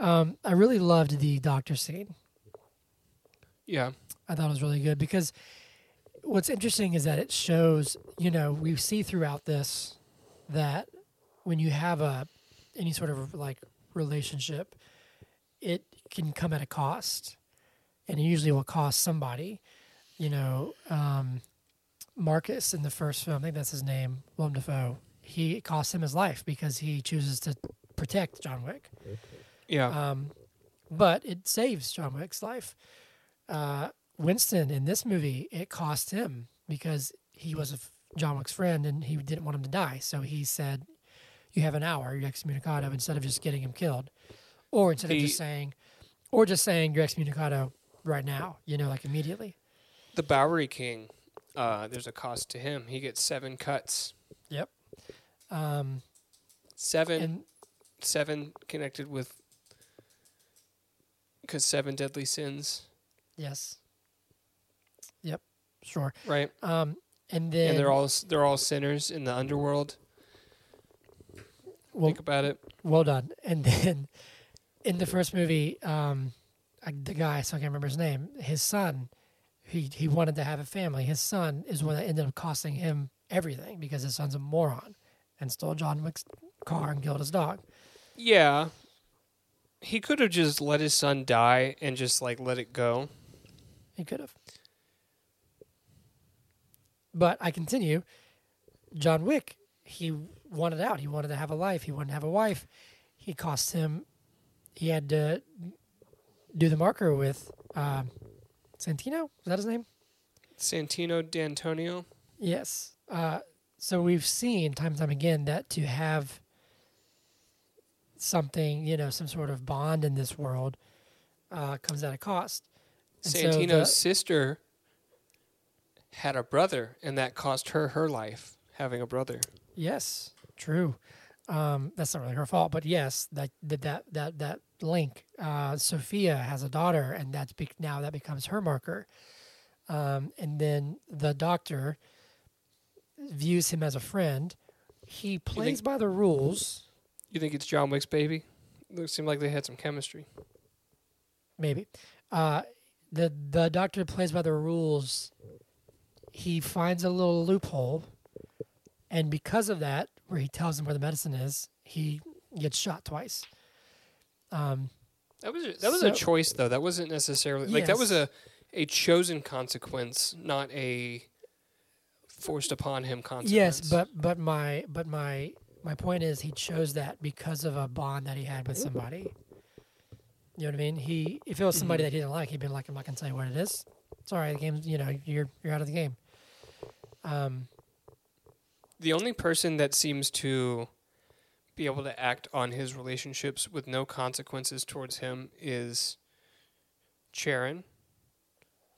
Um, I really loved the doctor scene. Yeah. I thought it was really good because what's interesting is that it shows, you know, we see throughout this that when you have a any sort of like relationship, it can come at a cost. and it usually will cost somebody. You know, um, Marcus in the first film, I think that's his name, Willem Dafoe. He costs him his life because he chooses to protect John Wick. Yeah. Um, but it saves John Wick's life. Uh, Winston in this movie, it cost him because he was a f- John Wick's friend and he didn't want him to die. So he said, "You have an hour, you're excommunicado," instead of just getting him killed, or instead of just saying, or just saying you're excommunicado right now. You know, like immediately. the Bowery King, uh, there's a cost to him. He gets seven cuts. Yep. Um, Seven, and seven connected with because seven deadly sins, yes. Yep. Sure. right? Um, and then and they're all they're all sinners in the underworld. well, Think about it. Well done. And then in the first movie, um, I- the guy, so I can't remember his name, his son, he, he wanted to have a family. His son is one that ended up costing him everything because his son's a moron and stole John Wick's car and killed his dog. Yeah. He could have just let his son die and just like let it go. He could have. But I continue. John Wick, he wanted out. He wanted to have a life. He wanted to have a wife. He cost him. He had to do the marker with um, Santino. Is that his name? Santino D'Antonio. Yes. Uh, so we've seen time and time again that to have something, you know, some sort of bond in this world uh, comes at a cost. And so Santino's the- sister had a brother, and that cost her her life having a brother. Yes, true. Um, that's not really her fault, but yes, that that that that, that link. Uh, Sofia has a daughter, and that's be- now that becomes her marker. Um, and then the doctor views him as a friend. He plays think- by the rules, You think it's John Wick's baby? It seemed like they had some chemistry. maybe. Uh, the the doctor plays by the rules. He finds a little loophole, and because of that, where he tells him where the medicine is, he gets shot twice. Um, That was a, that was a choice though. That wasn't necessarily like that was a a chosen consequence, not a forced upon him consequence. Yes, but but my but my my point is he chose that because of a bond that he had with somebody. You know what I mean? He if it was somebody Mhm. that he didn't like, he'd been like, I'm not gonna tell you what it is. Sorry, the game's you know, you're you're out of the game. Um the only person that seems to be able to act on his relationships with no consequences towards him is Charon.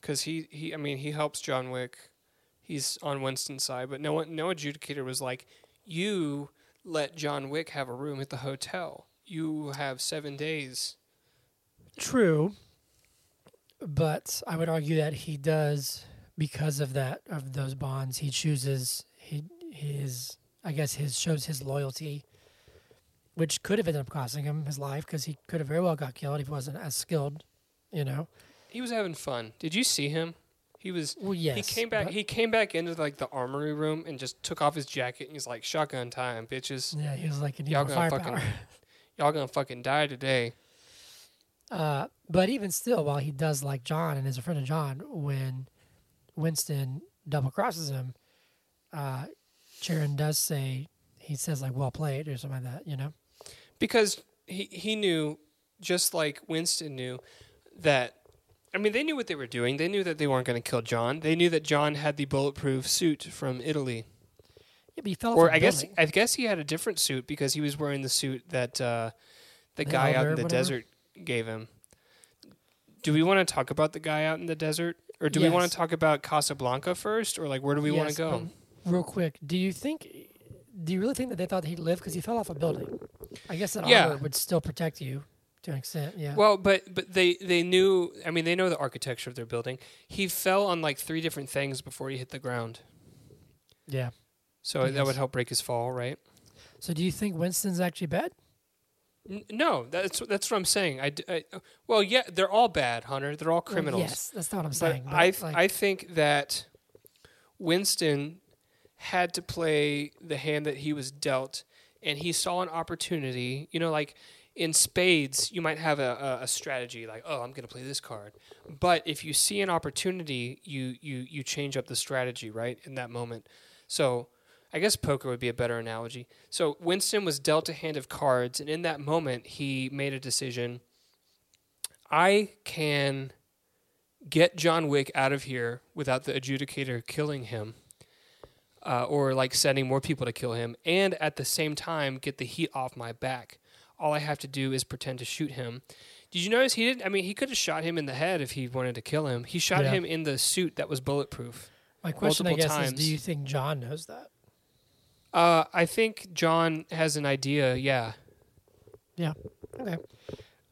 Because he, he, I mean, he helps John Wick. He's on Winston's side, but no one, no adjudicator was like, "You let John Wick have a room at the hotel. You have seven days." true. But I would argue that he does because of that of those bonds, he chooses he his I guess his shows his loyalty which could have ended up costing him his life because he could have very well got killed if he wasn't as skilled, you know. He was having fun. Did you see him? He was. Well, yes. he came back. He came back into like the armory room and just took off his jacket and he's like, "Shotgun time, bitches." yeah, he was like, "You need Y'all gonna firepower." fucking- Y'all gonna fucking die today. Uh, but even still, while he does like John and is a friend of John, when Winston double crosses him, uh, Charon does say he says like "well played" or something like that, you know. Because he he knew just like Winston knew that I mean they knew what they were doing. They knew that they weren't going to kill John. They knew that John had the bulletproof suit from Italy. Yeah, but he fell Or I guess building. I guess he had a different suit because he was wearing the suit that uh, the, The guy out in the desert gave him. Do we want to talk about the guy out in the desert or do we want to talk about Casablanca first or like where do we want to go? but Real quick, do you think? Do you really think that they thought he'd live because he fell off a building? I guess that Yeah. armor would still protect you to an extent. Yeah. Well, but but they they knew. I mean, they know the architecture of their building. He fell on like three different things before he hit the ground, yeah. so that would help break his fall, right? So do you think Winston's actually bad? N- no, that's that's what I'm saying. I, d- I- well, yeah, they're all bad, Hunter. They're all Well, criminals. yes, that's not what I'm but saying. But I th- like, I think that Winston had to play the hand that he was dealt, and he saw an opportunity. You know, like in spades, you might have a, a, strategy like, oh, I'm going to play this card. But if you see an opportunity, you, you, you change up the strategy, right, in that moment. So I guess poker would be a better analogy. So Winston was dealt a hand of cards, and in that moment, he made a decision. I can get John Wick out of here without the adjudicator killing him. Uh, or like sending more people to kill him, and at the same time get the heat off my back all I have to do is pretend to shoot him. Did you notice he didn't? I mean, he could have shot him in the head if he wanted to kill him. He shot Yeah. him in the suit that was bulletproof. My question, I guess, is. Do you think John knows that? Uh, I think John has an idea. Yeah. Yeah. Okay.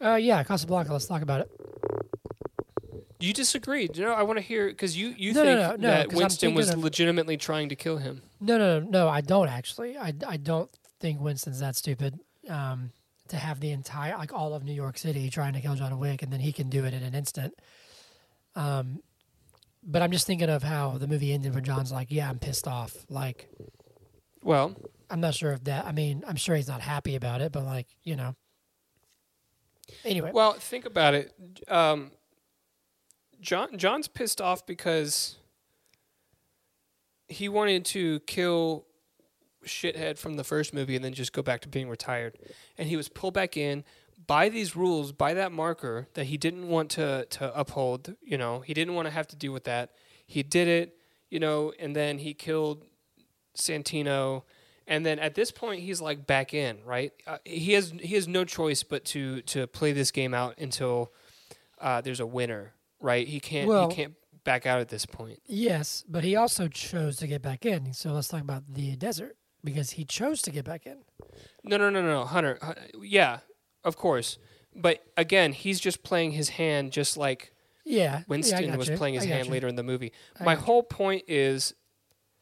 Uh, yeah, Casablanca. Let's talk about it. You disagree? You know, I want to hear because you you No, think no, no, that Winston was of- legitimately trying to kill him. No, no, no, no. I don't actually. I, I don't think Winston's that stupid um, to have the entire, like all of New York City trying to kill John Wick, and then he can do it in an instant. Um, but I'm just thinking of how the movie ended when John's like, "Yeah, I'm pissed off." Like, Well, I'm not sure if that. I mean, I'm sure he's not happy about it, but like, you know. Anyway, well, think about it. Um, John John's pissed off because he wanted to kill shithead from the first movie and then just go back to being retired. And he was pulled back in by these rules, by that marker that he didn't want to to uphold, you know. He didn't want to have to deal with that. He did it, you know, and then he killed Santino and then at this point he's like back in, right? Uh, he has he has no choice but to to play this game out until uh, there's a winner, right? He can't Well- he can't back out at this point. yes, but he also chose to get back in. So let's talk about the desert because he chose to get back in. No, no, no, no, Hunter. Hu- Yeah, of course. But again, he's just playing his hand just like Yeah, yeah, Winston got was you. playing his hand you. later in the movie. I My whole point is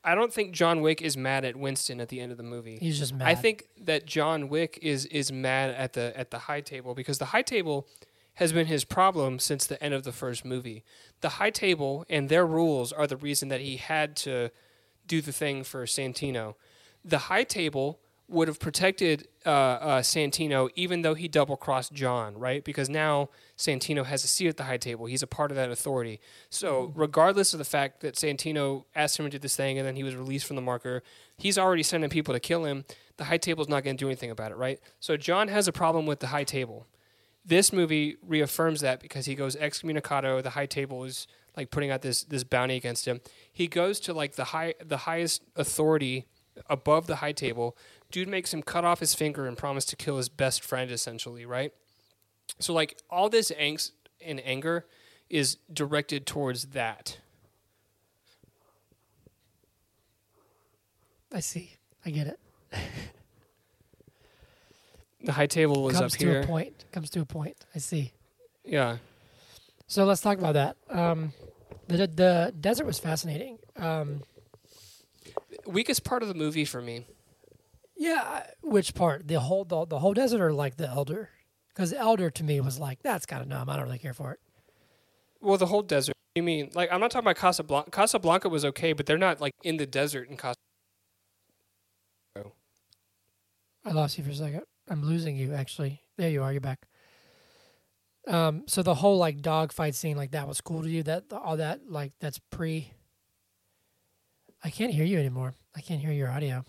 I don't think John Wick is mad at Winston at the end of the movie. He's just mad. I think that John Wick is is mad at the at the high table because the high table has been his problem since the end of the first movie. The high table and their rules are the reason that he had to do the thing for Santino. The high table would have protected uh, uh, Santino even though he double crossed John, right? Because now Santino has a seat at the high table. He's a part of that authority. So, regardless of the fact that Santino asked him to do this thing and then he was released from the marker, he's already sending people to kill him. The high table's not going to do anything about it, right? So, John has a problem with the high table. This movie reaffirms that because he goes excommunicado. The high table is like putting out this this bounty against him. He goes to like the high the highest authority above the high table. Dude makes him cut off his finger and promise to kill his best friend, essentially, right? So like all this angst and anger is directed towards that. I see. I get it. The high table was up here. Comes up to here. a point. Comes to a point. I see. Yeah. So let's talk about that. Um, the the desert was fascinating. Um, Weakest part of the movie for me. yeah, which part? The whole the, the whole desert or like the elder? Because the elder to me was like that's kind of numb. I don't really care for it. Well, the whole desert. You mean like I'm not talking about Casablanca. Casablanca was okay, but they're not like in the desert in Casablanca. I lost you for a second. I'm losing you actually. There you are. You're back. Um, so the whole like dog fight scene like that was cool to you. That all that like that's pre. I can't hear you anymore. I can't hear your audio.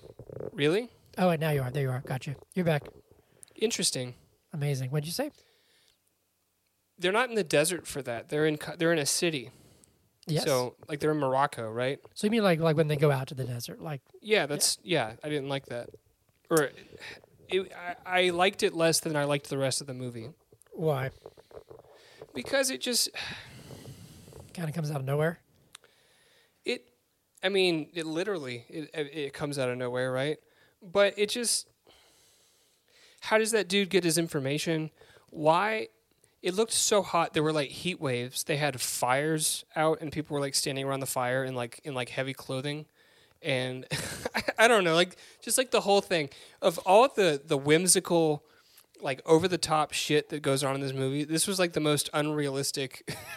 Really? Oh wait, now you are. There you are. Got you. You're back. Interesting. Amazing. What'd you say? They're not in the desert for that. They're in they're in a city. Yes. So like they're in Morocco, right? So you mean like like when they go out to the desert, like Yeah, that's yeah. I didn't like that, or it, I, I liked it less than I liked the rest of the movie why? because it just Kind of comes out of nowhere. it. I mean, it literally it it comes out of nowhere, right? But it just how does that dude get his information? Why? It looked so hot. There were like heat waves. They had fires out, and people were like standing around the fire in like in like heavy clothing, and I don't know, like just like the whole thing of all the the whimsical, like over the top shit that goes on in this movie. This was like the most unrealistic.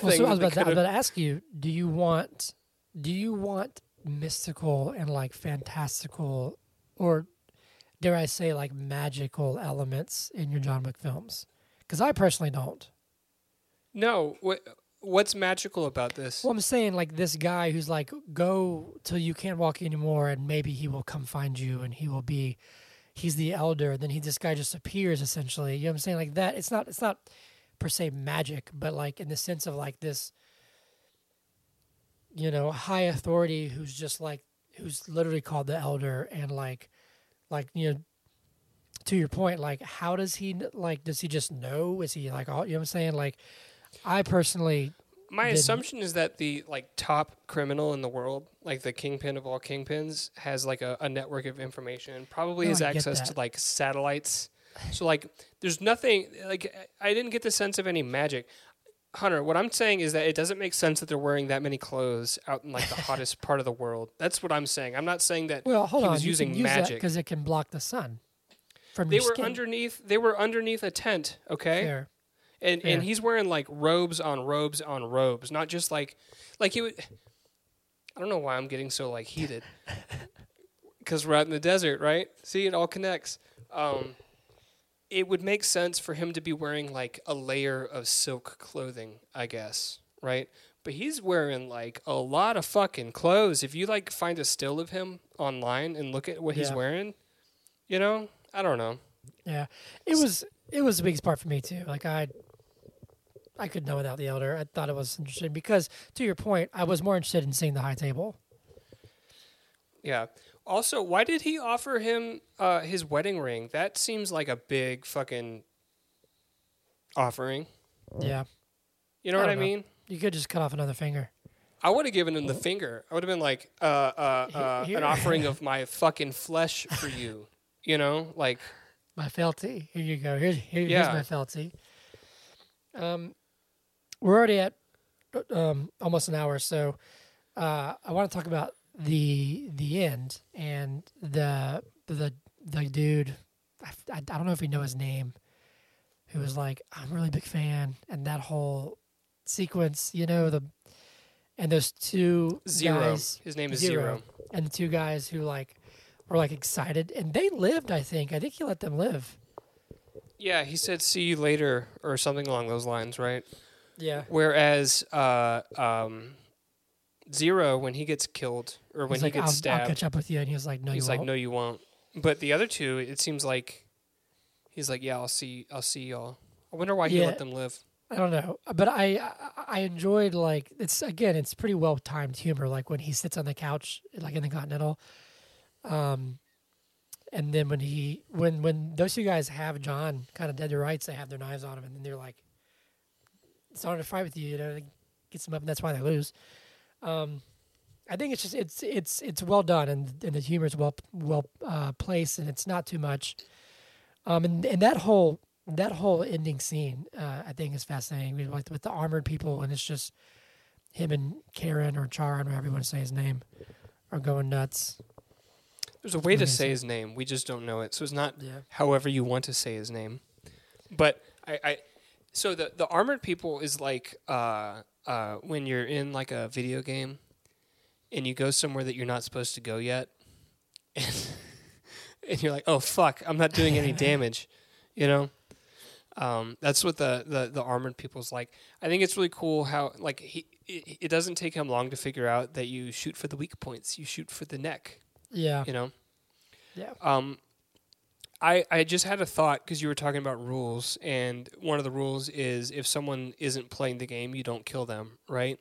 Well, so I was about to, I was about to ask you, do you want do you want mystical and like fantastical or dare I say, like magical elements in your John Wick films? Because I personally don't. No, what what's magical about this? Well, I'm saying like this guy who's like, go till you can't walk anymore, and maybe he will come find you, and he will be, he's the elder. Then he, this guy just appears essentially. You know what I'm saying? Like that. It's not. It's not per se magic, but like in the sense of like this, you know, high authority who's just like who's literally called the elder, and like, like you know. To your point, like, how does he like? Does he just know? Is he like all? You know what I'm saying? Like, I personally My didn't- assumption is that the like top criminal in the world, like the kingpin of all kingpins, has like a, a network of information. Probably No, has I access to like satellites. So like, there's nothing like I didn't get the sense of any magic. Hunter, what I'm saying is that it doesn't make sense that they're wearing that many clothes out in like the hottest part of the world. That's what I'm saying. I'm not saying that Well, hold he on. was you using use magic. because it can block the sun from they were skin. underneath. They were underneath a tent. Okay. Fair. And Fair. and he's wearing like robes on robes on robes, not just like like he would. I don't know why I'm getting so like heated, because we're out in the desert, right? See, it all connects. Um, it would make sense for him to be wearing like a layer of silk clothing, I guess, right? But he's wearing like a lot of fucking clothes. If you like find a still of him online and look at what he's wearing, you know, I don't know. Yeah, it was it was the biggest part for me too. Like I, I could know without the elder. I thought it was interesting because, to your point, I was more interested in seeing the high table. Yeah. Also, why did he offer him uh, his wedding ring? That seems like a big fucking offering. Yeah, You know I what I know. mean? you could just cut off another finger. I would have given him the finger. I would have been like, uh, uh, uh, an offering of my fucking flesh for you. You know, like, My felty. Here you go. Here's here, Yeah. here's my felty. Um, we're already at um almost an hour, so uh, I want to talk about the the end and the the the dude. I, I, don't know if we know his name. Who was like, I'm a really big fan, and that whole sequence, you know, the and those two zero. guys, His name is Zero. Zero. and the two guys who like were like excited, and they lived. I think. I think he let them live. Yeah, he said, see you later, or something along those lines, right? Yeah. Whereas uh, um, Zero, when he gets killed, or when He's he like, gets I'll, stabbed, I'll catch up with you, and he was like, "No, he's you like, won't." no, you won't. But the other two, it seems like he's like, yeah, I'll see, I'll see y'all. I wonder why he let them live. I don't know, but I, I I enjoyed like it's again, it's pretty well timed humor. Like when he sits on the couch, like in the Continental, um, and then when he when when those two guys have John kind of dead to rights, they have their knives on him, and then they're like, "It's not to fight with you," you know, it gets them up, and that's why they lose. Um, I think it's just it's it's it's well done, and and the humor is well well uh, placed, and it's not too much. Um, and and that whole that whole ending scene, uh, I think, is fascinating. We like with the armored people, and it's just him and Karen or Charon, or however you want to say his name, are going nuts. There's a way to say his name. We just don't know it. So it's not Yeah, however you want to say his name. But I, I so the the armored people is like uh, uh, when you're in like a video game and you go somewhere that you're not supposed to go yet, and, and you're like, oh fuck, I'm not doing any damage, you know. Um, that's what the, the the armored people's like. I think it's really cool how like he it, it doesn't take him long to figure out that you shoot for the weak points. You shoot for the neck yeah, you know yeah. um i i just had a thought because you were talking about rules and one of the rules is if someone isn't playing the game you don't kill them right?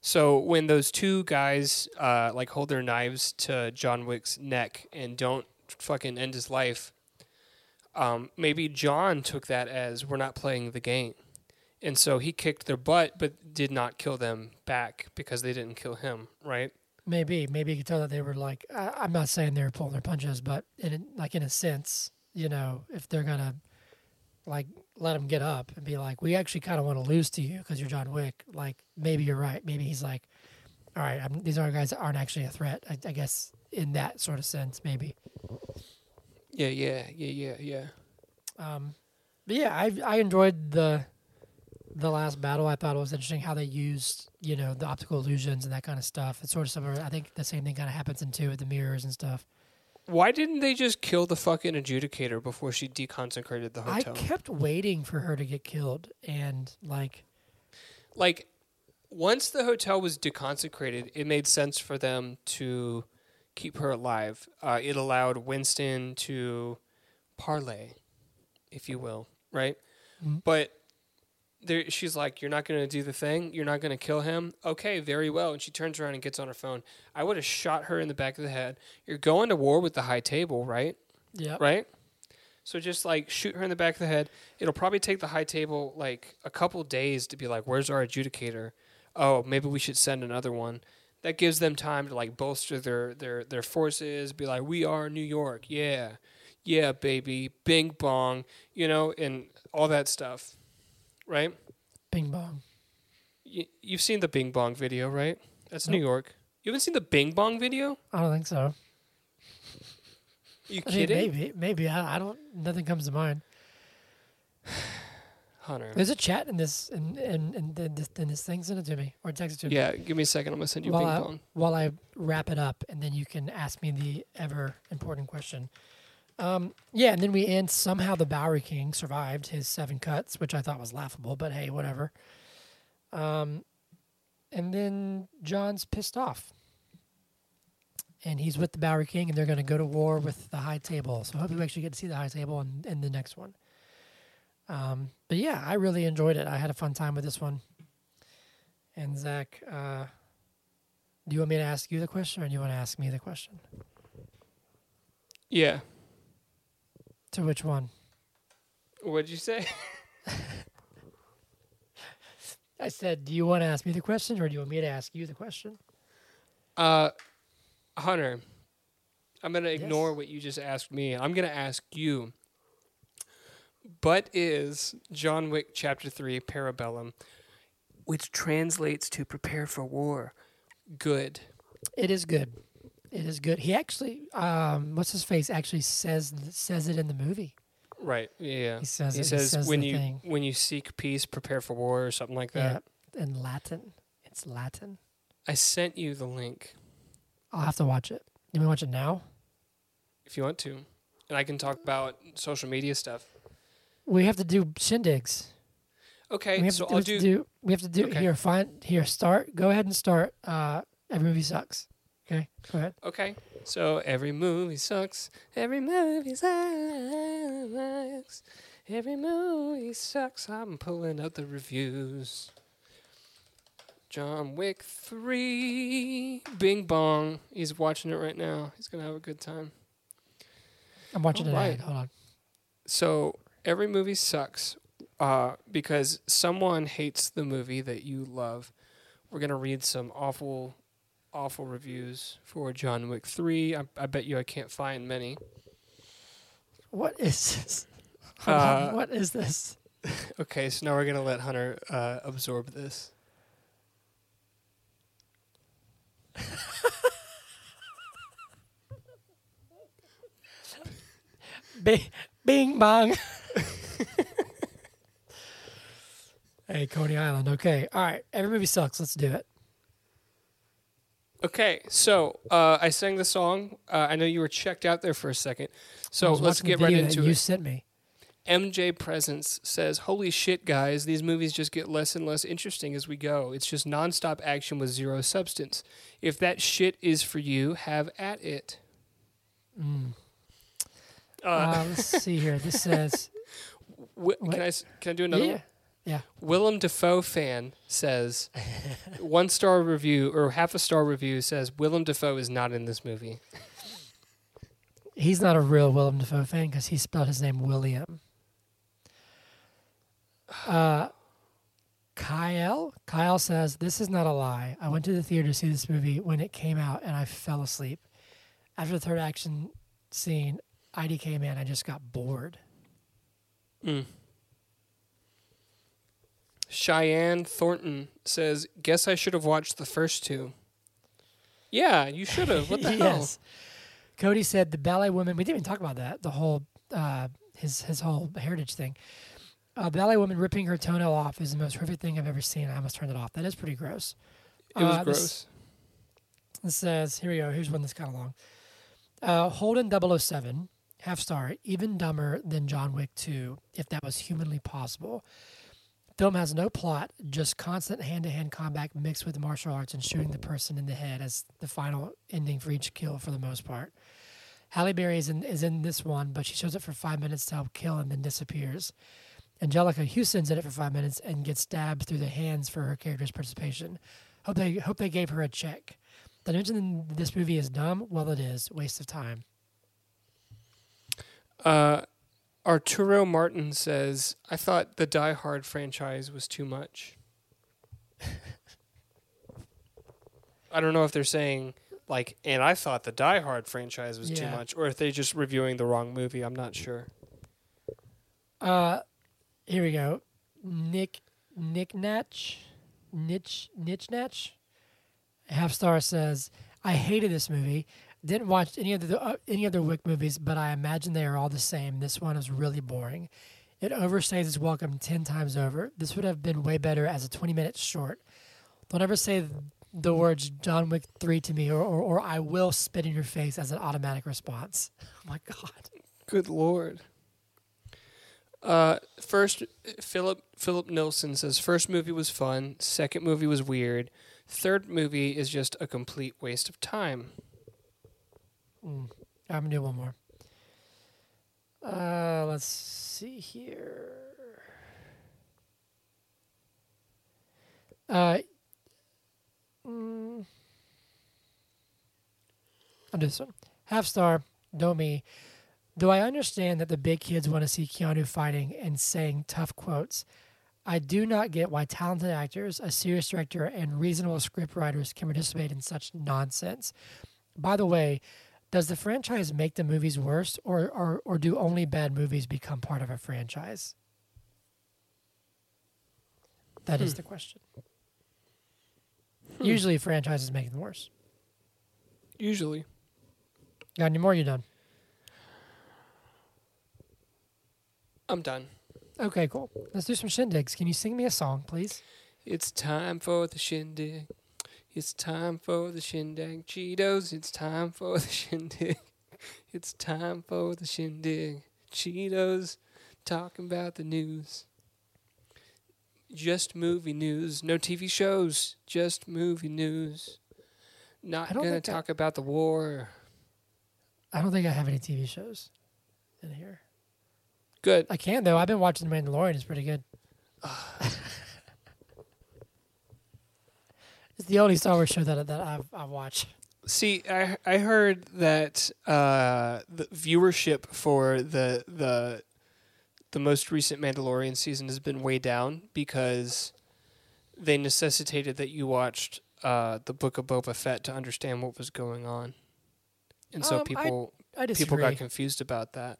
So when those two guys uh like hold their knives to john wick's neck and don't fucking end his life um maybe john took that as we're not playing the game. And so he kicked their butt but did not kill them back because they didn't kill him right Maybe, maybe you could tell that they were like. I, I'm not saying they were pulling their punches, but in like in a sense, you know, if they're gonna like let him get up and be like, we actually kind of want to lose to you because you're John Wick. Like maybe you're right. Maybe he's like, all right, I'm, these are guys that aren't actually a threat. I, I guess in that sort of sense, maybe. yeah yeah yeah yeah yeah Um, but yeah, I I enjoyed the the last battle. I thought it was interesting how they used you know the optical illusions and that kind of stuff. It's sort of similar. I think the same thing kind of happens in two with the mirrors and stuff. Why didn't they just kill the fucking adjudicator before she deconsecrated the hotel? I kept waiting for her to get killed, and like, like once the hotel was deconsecrated, it made sense for them to keep her alive. Uh, it allowed Winston to parlay, if you will, right? Mhm. But there, she's like, "You're not going to do the thing. You're not going to kill him." Okay, very well. And she turns around and gets on her phone. I would have shot her in the back of the head. You're going to war with the high table, right? yeah, right? So just like shoot her in the back of the head. It'll probably take the high table like a couple days to be like, "Where's our adjudicator?" Oh, maybe we should send another one. That gives them time to like bolster their their their forces. Be like, "We are New York, yeah, yeah, baby, Bing bong," you know, and all that stuff, right? Bing bong. You, you've seen the Bing bong video, right? That's New Nope. York. You haven't seen the Bing bong video? I don't think so. you I mean, kidding, maybe, maybe. I, I don't. Nothing comes to mind. Hunter? There's a chat in this in in, in, in, this, in this thing. Send it to me or text it to me Yeah, give me a second. I'm gonna send you while Bing I, bong. while I wrap it up, and then you can ask me the ever important question. Um, yeah, and then we end. Somehow the Bowery King survived his seven cuts, which I thought was laughable, but hey, whatever. Um, and then John's pissed off, and he's with the Bowery King, and they're going to go to war with the High Table. So I hope you actually get to see the High Table in, in the next one. Um, but yeah, I really enjoyed it. I had a fun time with this one. And Zach, uh, do you want me to ask you the question, or do you want to ask me the question? Yeah. To which one? What'd you say? I said, do you want to ask me the question, or do you want me to ask you the question? Uh, Hunter, I'm gonna ignore Yes. what you just asked me. I'm gonna ask you. But is John Wick Chapter Three Parabellum, which translates to prepare for war, good? It is good. It is good. He actually, um, what's his face? Actually says says it in the movie. Right. Yeah. He says He it. says, he says when you thing. when you seek peace, prepare for war, or something like Yeah, that. in Latin. It's Latin. I sent you the link I'll have to watch it. You want to watch it now? if you want to, and I can talk about social media stuff. We have to do shindigs. Okay. we have So to, I'll do. do. We have to do. Okay. Here, fine. Here, start. Go ahead and start. Uh, every movie sucks. Okay, go ahead. Okay. So every movie sucks. Every movie sucks. Every movie sucks. I'm pulling out the reviews. John Wick 3. Bing bong. He's watching it right now. He's going to have a good time. I'm watching it. Alright. Right. Hold on. So every movie sucks uh, because someone hates the movie that you love. We're gonna read some awful, awful reviews for John Wick Three. I, I bet you I can't find many. What is this? Uh, What is this? Okay, so now we're gonna let Hunter uh, absorb this. Bing, bing bong. hey, Coney Island. Okay. All right. Every movie sucks. Let's do it. Okay, so uh, I sang the song. Uh, I know you were checked out there for a second, so let's get right into you it. You sent me. MJ Presence says, Holy shit, guys, these movies just get less and less interesting as we go. It's just nonstop action with zero substance. If that shit is for you, have at it. Mm. Uh, let's see here. This says, can, I, can I do another yeah, one? Yeah. Willem Dafoe fan says, one star review or half a star review says, Willem Dafoe is not in this movie. He's not a real Willem Dafoe fan because he spelled his name William. Uh, Kyle, Kyle says this is not a lie. I went to the theater to see this movie when it came out, and I fell asleep. After the third action scene, IDK man, I just got bored. Mm. Cheyenne Thornton says, Guess I should have watched the first two. Yeah, you should have. What the hell? yes. Cody said the ballet woman. We didn't even talk about that. The whole uh, his his whole heritage thing. Uh, ballet woman ripping her toenail off is the most horrific thing I've ever seen. I almost turned it off. That is pretty gross. It was Uh, gross. this- It says, here we go. Here's one that's kind of long. Uh, Holden 007, half star, even dumber than John Wick 2, if that was humanly possible. Film has no plot, just constant hand to hand combat mixed with martial arts and shooting the person in the head as the final ending for each kill for the most part. Halle Berry is in, is in this one, but she shows up for five minutes to help kill and then disappears. Anjelica Huston's in it for five minutes and gets stabbed through the hands for her character's participation. Hope they hope they gave her a check. Did I mention this movie is dumb? Well, it is. Waste of time. Uh, Arturo Martin says, "I thought the Die Hard franchise was too much." I don't know if they're saying like, and I thought the Die Hard franchise was too much, or if they're just reviewing the wrong movie. I'm not sure. Uh, here we go. Nick Nick Natch, Nitch Nitch Natch, half star says, "I hated this movie. Didn't watch any of the uh, any other Wick movies, but I imagine they are all the same. This one is really boring. It overstays its welcome ten times over. This would have been way better as a twenty minute short. Don't ever say the words John Wick three to me, or, or or I will spit in your face as an automatic response. Oh my god." Good lord. Uh, first, Philip Philip Nilsson says first movie was fun. Second movie was weird. Third movie is just a complete waste of time. Mm. I'm gonna do one more. Uh, let's see here. Uh, mm, I'll do this one. Half star, Domi. Do I understand that the big kids want to see Keanu fighting and saying tough quotes? I do not get why talented actors, a serious director, and reasonable script writers can participate in such nonsense. By the way, does the franchise make the movies worse, or, or, or do only bad movies become part of a franchise? That is Hmm. the question. Usually, franchises make them worse. Usually, Got any more? You done? I'm done. Okay, cool. Let's do some shindigs. Can you sing me a song, please? It's time for the shindig. It's time for the shindig. Cheetos, it's time for the shindig. It's time for the shindig. Cheetos, talking about the news. Just movie news. No TV shows. Just movie news. Not I don't gonna think I- talk about the war. I don't think I have any TV shows in here. Good. I can though. I've been watching The Mandalorian. It's pretty good. Ah. it's the only Star Wars show that that I've I've watched. See, I I heard that uh, the viewership for the the the most recent Mandalorian season has been way down because they necessitated that you watched uh, the Book of Boba Fett to understand what was going on, and so Um, people I disagree. people got confused about that.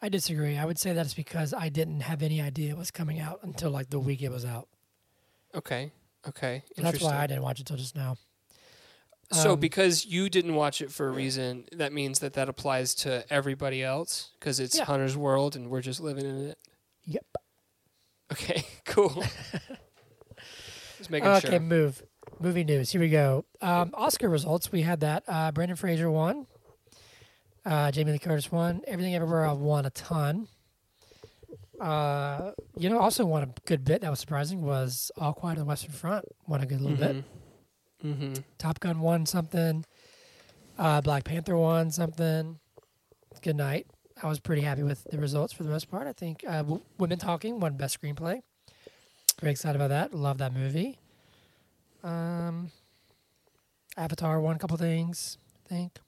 I disagree. I would say that's because I didn't have any idea it was coming out until like the week it was out. Okay, okay, That's why I didn't watch it till just now. So Um, because you didn't watch it for a reason, that means that that applies to everybody else because it's Yeah. Hunter's world and we're just living in it. Yep. Okay, cool. Just making Okay, sure. Okay. Move. Movie news. Here we go. Um, Oscar results. We had that. Uh, Brendan Fraser won. Uh, Jamie Lee Curtis won. Everything Everywhere I won a ton. Uh, you know, also won a good bit. That was surprising. Was All Quiet on the Western Front won a good little bit. Mm-hmm. Top Gun won something. Uh, Black Panther won something. Good night. I was pretty happy with the results for the most part. I think uh, w- Women Talking won Best Screenplay. Very excited about that. Love that movie. Um, Avatar won a couple things. I think.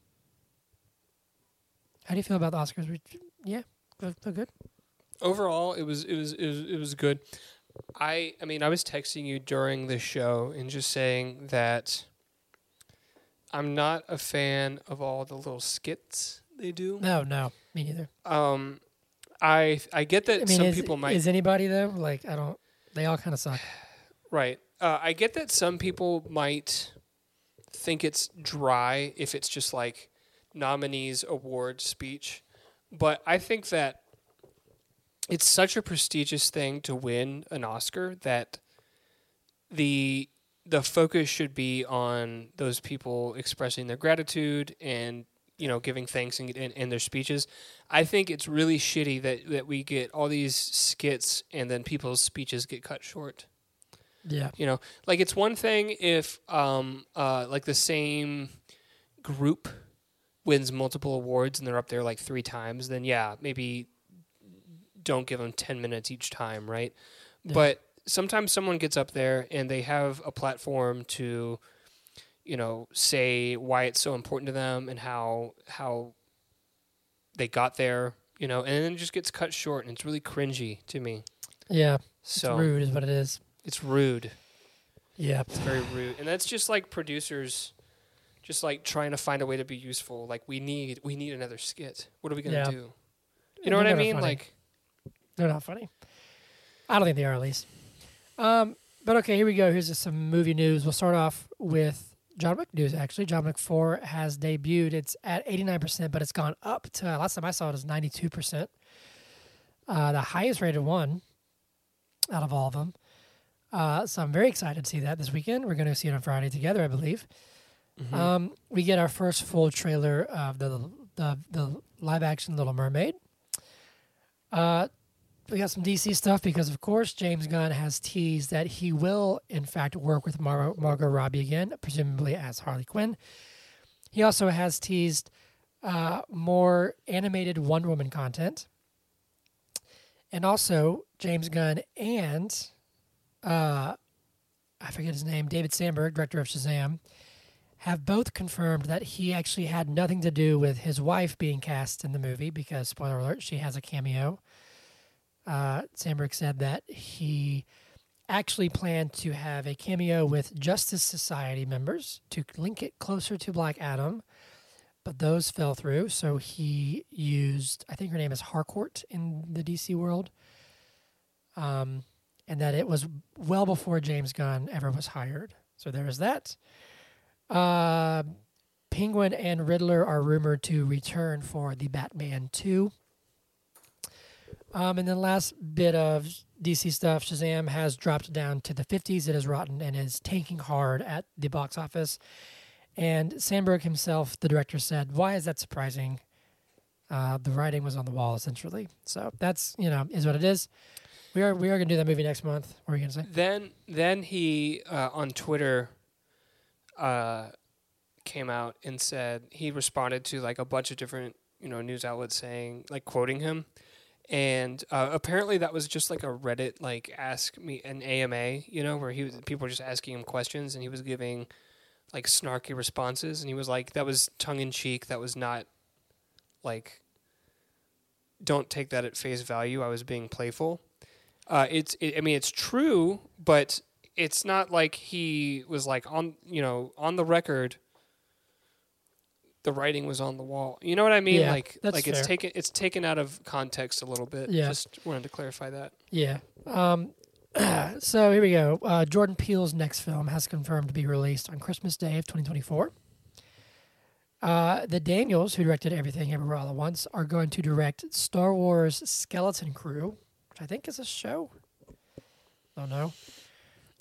How do you feel about the Oscars? Yeah, feel good. Overall, it was it was it was it was good. I I mean, I was texting you during the show and just saying that I'm not a fan of all the little skits they do. No, no, me neither. Um, I I get that I mean, some is, people might is anybody though? Like, I don't. They all kind of suck. Right. Uh, I get that some people might think it's dry if it's just like nominees award speech, but I think that it's such a prestigious thing to win an Oscar that the the focus should be on those people expressing their gratitude and you know, giving thanks in, in, in their speeches. I think it's really shitty that that we get all these skits and then people's speeches get cut short. Yeah. You know, like it's one thing if um uh like the same group wins multiple awards and they're up there like three times, then yeah, maybe don't give them 10 minutes each time, right? Yeah. But sometimes someone gets up there and they have a platform to you know, say why it's so important to them and how how they got there, you know, and then it just gets cut short and it's really cringy to me. Yeah. So rude is what it is. It's rude. Yeah. It's very rude. And that's just like producers just like trying to find a way to be useful. Like we need we need another skit. What are we gonna Yeah. do? You know what I mean? funny. Like They're not funny. I don't think they are, at least. Um, but okay, here we go. Here's just some movie news. We'll start off with John Wick news, actually. John Wick 4 has debuted. It's at 89%, but it's gone up to, last time I saw it, was 92%. Uh, the highest rated one out of all of them. Uh, so I'm very excited to see that this weekend. We're going to see it on Friday together, I believe. mhm. Um, we get our first full trailer of the the, the live action Little Mermaid. Uh, we got some DC stuff because, of course, James Gunn has teased that he will, in fact, work with Mar- Margot Robbie again, presumably as Harley Quinn. He also has teased uh, more animated Wonder Woman content. And also, James Gunn and uh, I forget his name, David Sandberg, director of Shazam, have both confirmed that he actually had nothing to do with his wife being cast in the movie because, spoiler alert, she has a cameo. Uh, Sandberg said that he actually planned to have a cameo with Justice Society members to link it closer to Black Adam, but those fell through. So he used, I think her name is Harcourt in the DC world, um, and that it was well before James Gunn ever was hired. So there is that. Uh, Penguin and Riddler are rumored to return for the Batman 2. Um, and then last bit of DC stuff, Shazam has dropped down to the 50s. It is rotten and is tanking hard at the box office. And Sandberg himself, the director, said, "Why is that surprising?" Uh, the writing was on the wall, essentially. So that's you know is what it is. We are we are gonna do that movie next month. What are you gonna say? Then then he uh, on Twitter uh, came out and said he responded to like a bunch of different you know news outlets saying like quoting him, and uh, apparently that was just like a Reddit like ask me an AMA you know where he was people were just asking him questions and he was giving like snarky responses. And he was like that was tongue in cheek. That was not like don't take that at face value. I was being playful. Uh, it's it, I mean it's true, but it's not like he was like on you know on the record. The writing was on the wall. You know what I mean? Yeah, like like it's taken it's taken out of context a little bit. Yeah. Just wanted to clarify that. Yeah. Um, so here we go. Uh, Jordan Peele's next film has confirmed to be released on Christmas Day of 2024. Uh, the Daniels, who directed Everything Everywhere All at Once, are going to direct Star Wars Skeleton Crew, which I think is a show. Don't know.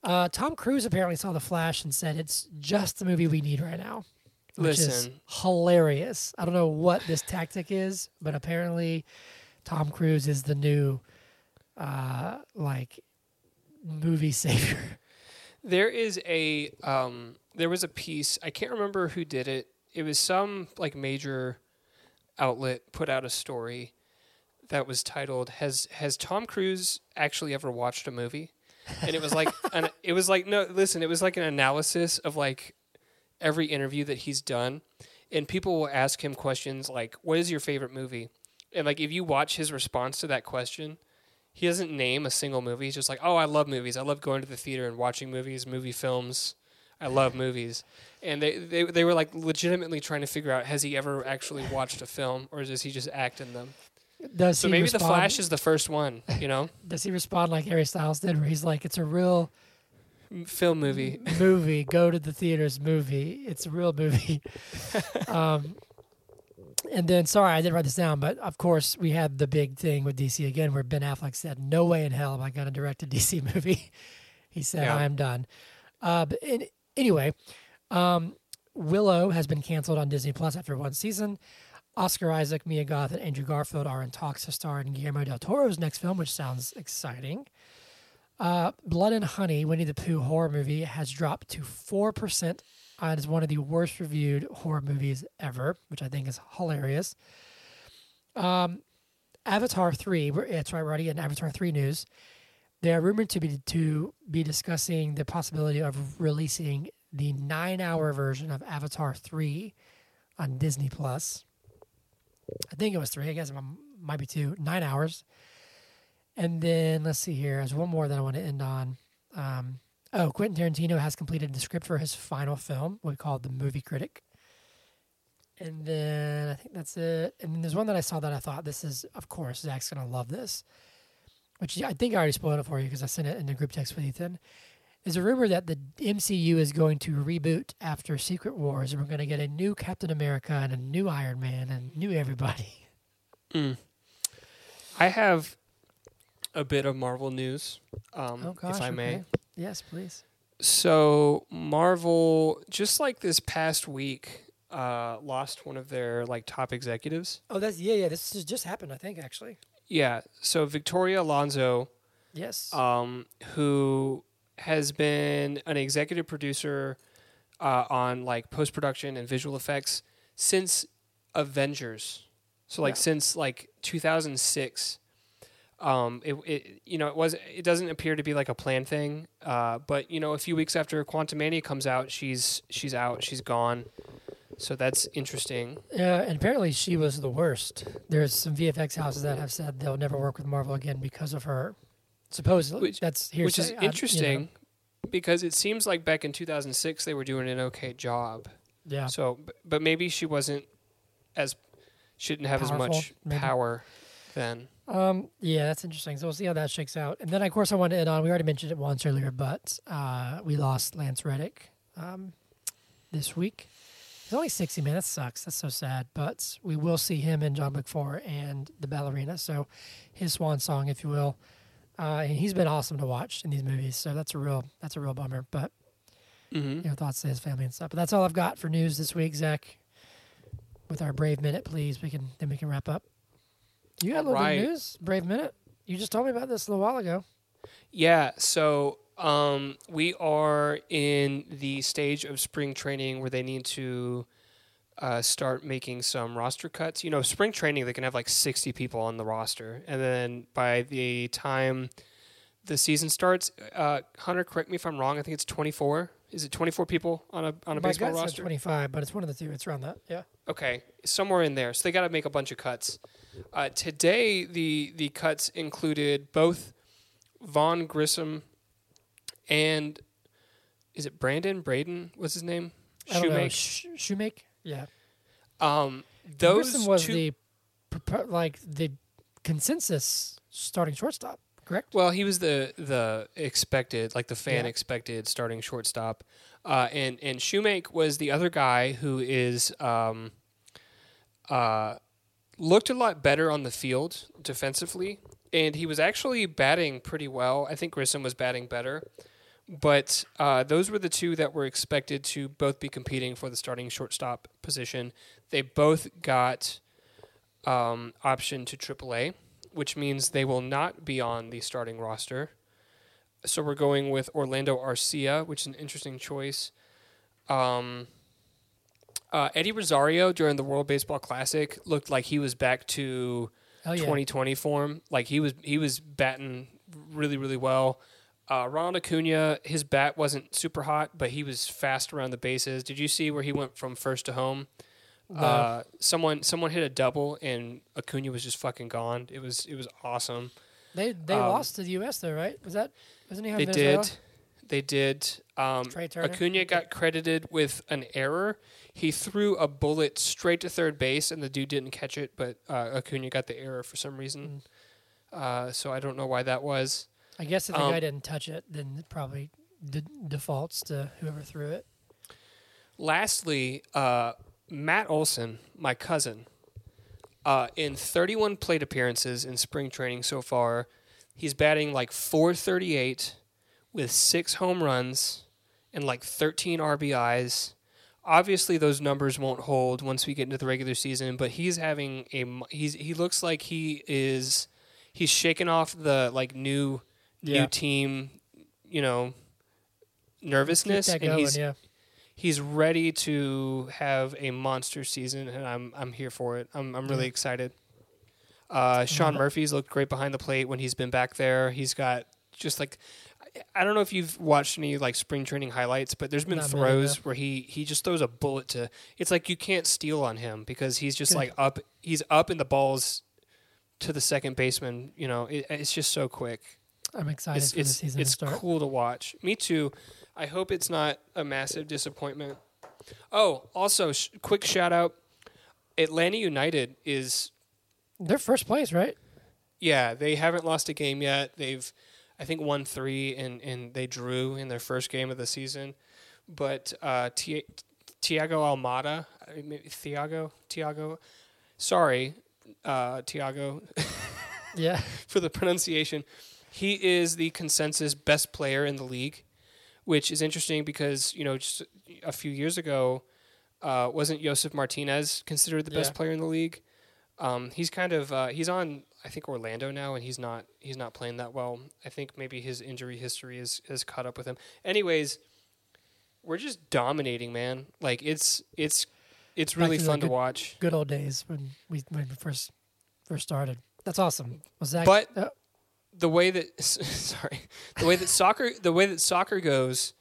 Uh, Tom Cruise apparently saw The Flash and said it's just the movie we need right now. Which is hilarious. I don't know what this tactic is, but apparently Tom Cruise is the new uh like movie savior. There is a um there was a piece I can't remember who did it. It was some like major outlet put out a story that was titled "Has Has Tom Cruise actually ever watched a movie?" And it was like an, it was like no listen it was like an analysis of like every interview that he's done, and people will ask him questions like, "What is your favorite movie?" And like if you watch his response to that question, he doesn't name a single movie. He's just like, "Oh, I love movies. I love going to the theater and watching movies, movie films. I love movies." And they, they they were like legitimately trying to figure out has he ever actually watched a film or does he just act in them? Does So maybe respond, The Flash is the first one, you know, does he respond like Harry Styles did, where he's like, "It's a real film movie. movie. Go to the theaters. Movie. It's a real movie." um, and then, sorry, I didn't write this down, but of course, we had the big thing with DC again, where Ben Affleck said, "No way in hell am I going to direct a DC movie." he said, Yeah. "I am done." Uh, but in, anyway, um, Willow has been canceled on Disney Plus after one season. Oscar Isaac, Mia Goth, and Andrew Garfield are in talks to star in Guillermo del Toro's next film, which sounds exciting. Uh, Blood and Honey, Winnie the Pooh horror movie, has dropped to 4% and is one of the worst reviewed horror movies ever, which I think is hilarious. Um, Avatar 3, we're, it's right, we're already in Avatar 3 news. They are rumored to be to be discussing the possibility of releasing the nine-hour version of Avatar 3 on Disney Plus. I think it was three. I guess it might be two. Nine hours. And then let's see here. There's one more that I want to end on. Um, oh, Quentin Tarantino has completed the script for his final film, what we call The Movie Critic. And then I think that's it. And then there's one that I saw that I thought this is, of course, Zach's going to love this, which I think I already spoiled it for you because I sent it in the group text with Ethan. There's a rumor that the MCU is going to reboot after Secret Wars, and we're going to get a new Captain America and a new Iron Man and new everybody. Mm. I have a bit of Marvel news, um, Oh gosh, if I may. okay. Yes, please. So Marvel, just like this past week, uh, lost one of their like top executives. Oh, that's yeah, yeah. This just happened, I think, actually. Yeah. So Victoria Alonso, Yes. um, who has been an executive producer uh, on like post production and visual effects since Avengers. So like Yeah. since like 2006. Um, it, it you know it was it doesn't appear to be like a plan thing. Uh, but you know a few weeks after Quantumania comes out, she's she's out, she's gone. So that's interesting. Yeah, and apparently she was the worst. There's some VFX houses that have said they'll never work with Marvel again because of her. Supposedly, Which- that's which is I- you know. interesting because it seems like back in 2006 they were doing an okay job. Yeah. So, but maybe she wasn't as she didn't have Powerful, as much maybe. power then. Um, yeah, that's interesting. So we'll see how that shakes out. And then, of course, I want to end on. We already mentioned it once earlier, but uh, we lost Lance Reddick um, this week. He's only sixty minutes. Sucks. That's so sad. But we will see him in John Wick Four and the Ballerina. So his swan song, if you will. Uh, and he's been awesome to watch in these movies. So that's a real that's a real bummer. But Mm-hmm. you know, thoughts to his family and stuff. But that's all I've got for news this week, Zach. With our brave minute, please, we can then we can wrap up. You got a little bit Right. of news, brave minute. You just told me about this a little while ago. Yeah. So um, we are in the stage of spring training where they need to uh, start making some roster cuts. You know, spring training they can have like sixty people on the roster, and then by the time the season starts, uh, Hunter, correct me if I'm wrong. I think it's twenty four. Is it twenty four people on a on a My baseball roster? twenty five, but it's one of the two. It's around that. Yeah. Okay, somewhere in there. So they got to make a bunch of cuts. Uh, today, the the cuts included both Vaughn Grissom and is it Brandon Braden? What's his name? I don't know. Shewmake. Sh- Shewmake. Yeah. Um, those Grissom was two. the like the consensus starting shortstop. Correct. well, he was the the expected, like the fan Yeah. expected starting shortstop, uh, and and Shewmake was the other guy who is um, uh, looked a lot better on the field defensively, and he was actually batting pretty well. I think Grissom was batting better, but uh, those were the two that were expected to both be competing for the starting shortstop position. They both got um, option to AAA, which means they will not be on the starting roster. So we're going with Orlando Arcia, which is an interesting choice. Um, uh, Eddie Rosario during the World Baseball Classic looked like he was back to Oh yeah. 2020 form. Like he was he was batting really really well. Uh, Ronald Acuna, his bat wasn't super hot, but he was fast around the bases. Did you see where he went from first to home? No. Uh, someone someone hit a double and Acuna was just fucking gone. It was it was awesome. They they um, lost to the U.S. though, right? Was that wasn't he on They Venezuela? did. They did. Um, Acuna got credited with an error. He threw a bullet straight to third base, and the dude didn't catch it. But uh, Acuna got the error for some reason. Uh, so I don't know why that was. I guess if the Um, guy didn't touch it, then it probably de- defaults to whoever threw it. Lastly, uh, Matt Olson, my cousin, uh, in 31 plate appearances in spring training so far, he's batting like 438 with six home runs and like 13 RBIs obviously those numbers won't hold once we get into the regular season, but he's having a he's he looks like he is he's shaking off the like new Yeah. new team, you know, nervousness and going, he's yeah. he's ready to have a monster season and I'm I'm here for it. I'm I'm really excited. Uh, Sean. Murphy's looked great behind the plate when he's been back there. He's got just like I don't know if you've watched any like spring training highlights, but there's been Not really, throws no. where he he just throws a bullet to. It's like you can't steal on him because he's just Good. like up. He's up in the balls to the second baseman. You know, it, it's just so quick. I'm excited It's for the season it's to start. cool to watch. Me too. I hope it's not a massive disappointment. Oh, also, sh- quick shout out. Atlanta United is They're first place, right? yeah, they haven't lost a game yet. They've, I think, won three and, and they drew in their first game of the season. But uh, Ti- Tiago Almada, I mean, maybe Thiago, Tiago, sorry, uh, Tiago, Yeah. for the pronunciation. He is the consensus best player in the league, which is interesting because you know just a few years ago, uh, wasn't Josef Martinez considered the best player in the league? Um, he's kind of uh, he's on I think Orlando now, and he's not he's not playing that well. I think maybe his injury history is has caught up with him. Anyways, we're just dominating, man. Like it's it's it's really to fun to good- watch. Good old days when we when we first first started. That's awesome. Was that But uh, the way that sorry, the way that soccer the way that soccer goes,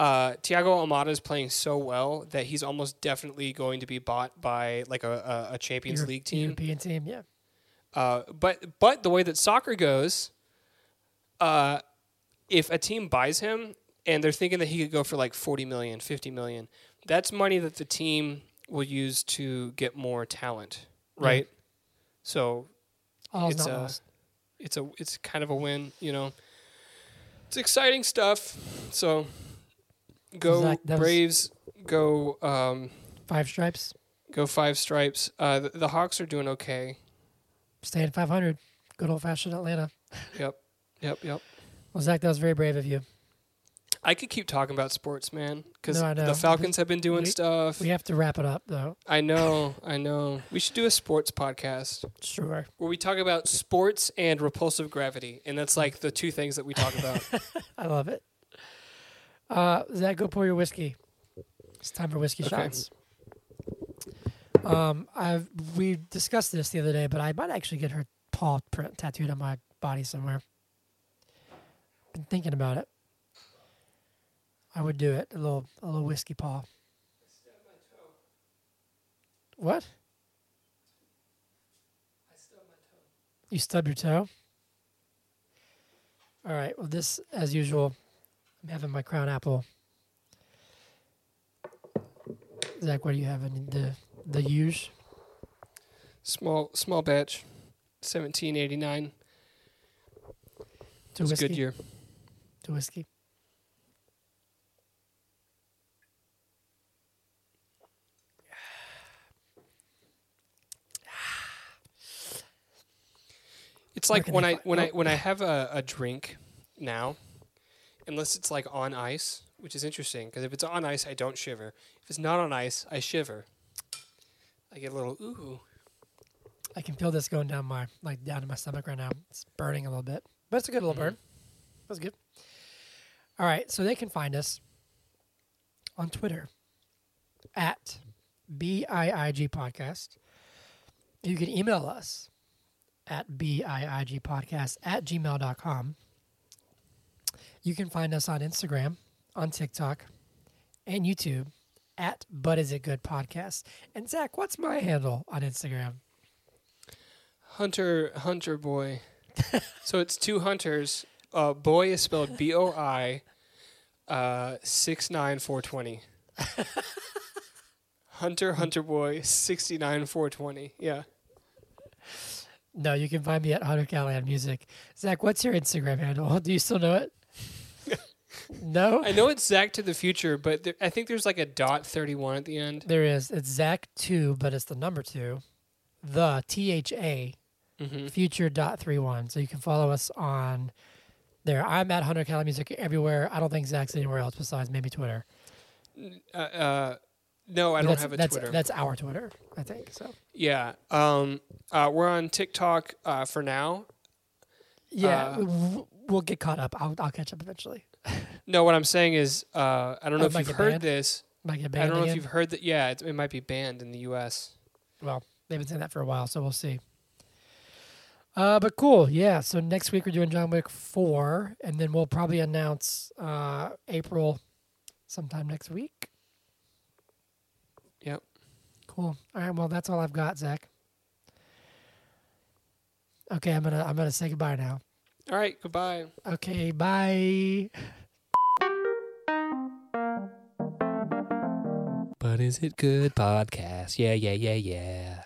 uh, Tiago Almada is playing so well that he's almost definitely going to be bought by like a, a, a Champions Euro- League team. European team? Yeah. Uh, but but the way that soccer goes, uh, if a team buys him and they're thinking that he could go for like 40 million, 50 million, that's money that the team will use to get more talent, right? So All's It's, lost. it's a it's kind of a win, you know. It's exciting stuff. So go Zach, that Braves, go um, Five stripes. go Five Stripes. Uh, the, the Hawks are doing okay. Staying 500. Good old fashioned Atlanta. Yep, yep, yep. Well, Zach, that was very brave of you. I could keep talking about sports, man, because No, the Falcons have been doing we- stuff. We have to wrap it up, though. I know, I know. We should do a sports podcast Sure. where we talk about sports and repulsive gravity, and that's like the two things that we talk about. I love it. Uh, Zach, go pour your whiskey. It's time for whiskey Okay. shots. Um, I've we discussed this the other day, but I might actually get her paw print tattooed on my body somewhere. Been thinking about it. I would do it. A little, a little whiskey paw. What? You stubbed your toe? All right. Well, this, as usual, I'm having my crown apple. Zach, what do you have in the the huge? small small batch, seventeen eighty nine. It's a whiskey. good year. To whiskey. It's like when I when I when I have a, a drink now, unless it's like on ice, which is interesting because if it's on ice, I don't shiver. If it's not on ice, I shiver. I get a little ooh. I can feel this going down my like down in my stomach right now. It's burning a little bit, but it's a good little Mhm. burn. That's good. All right, so they can find us on Twitter at BIIG Podcast. You can email us at BIIG Podcast at gmail.com. You can find us on Instagram, on TikTok, and YouTube at But Is It Good Podcast. And Zach, what's my handle on Instagram? Hunter Hunter boy. so it's two hunters. Uh, boy is spelled B O I, uh, six nine four twenty. Hunter Hunter boy sixty nine four twenty. Yeah. No, you can find me at Hunter Callahan Music. Zach, what's your Instagram handle? Do you still know it? No? I know it's Zach to the future, but there, I think there's like a dot thirty one at the end. There is. It's Zach2, but it's the number two. The T H A Mm-hmm. future dot three one. So you can follow us on there. I'm at Hunter Callahan Music everywhere. I don't think Zach's anywhere else besides maybe Twitter. Uh, uh, No, I don't that's, have a that's, Twitter. That's our Twitter, I think. So yeah. Um. Uh. We're on TikTok. Uh. For now. yeah, Uh, w- we'll get caught up. I'll, I'll catch up eventually. No. What I'm saying is. Uh. I don't know Oh, if might you've get heard banned? this. Might get I banned don't know again. if you've heard that. Yeah. It, it might be banned in the U.S. Well, they've been saying that for a while, so we'll see. Uh, but cool, yeah. So next week we're doing John Wick four, and then we'll probably announce uh, April sometime next week. Yep. Cool. All right. Well, that's all I've got, Zach. Okay, I'm gonna I'm gonna say goodbye now. All right. Goodbye. Okay, bye. But is it good podcast? Yeah. Yeah. Yeah. Yeah.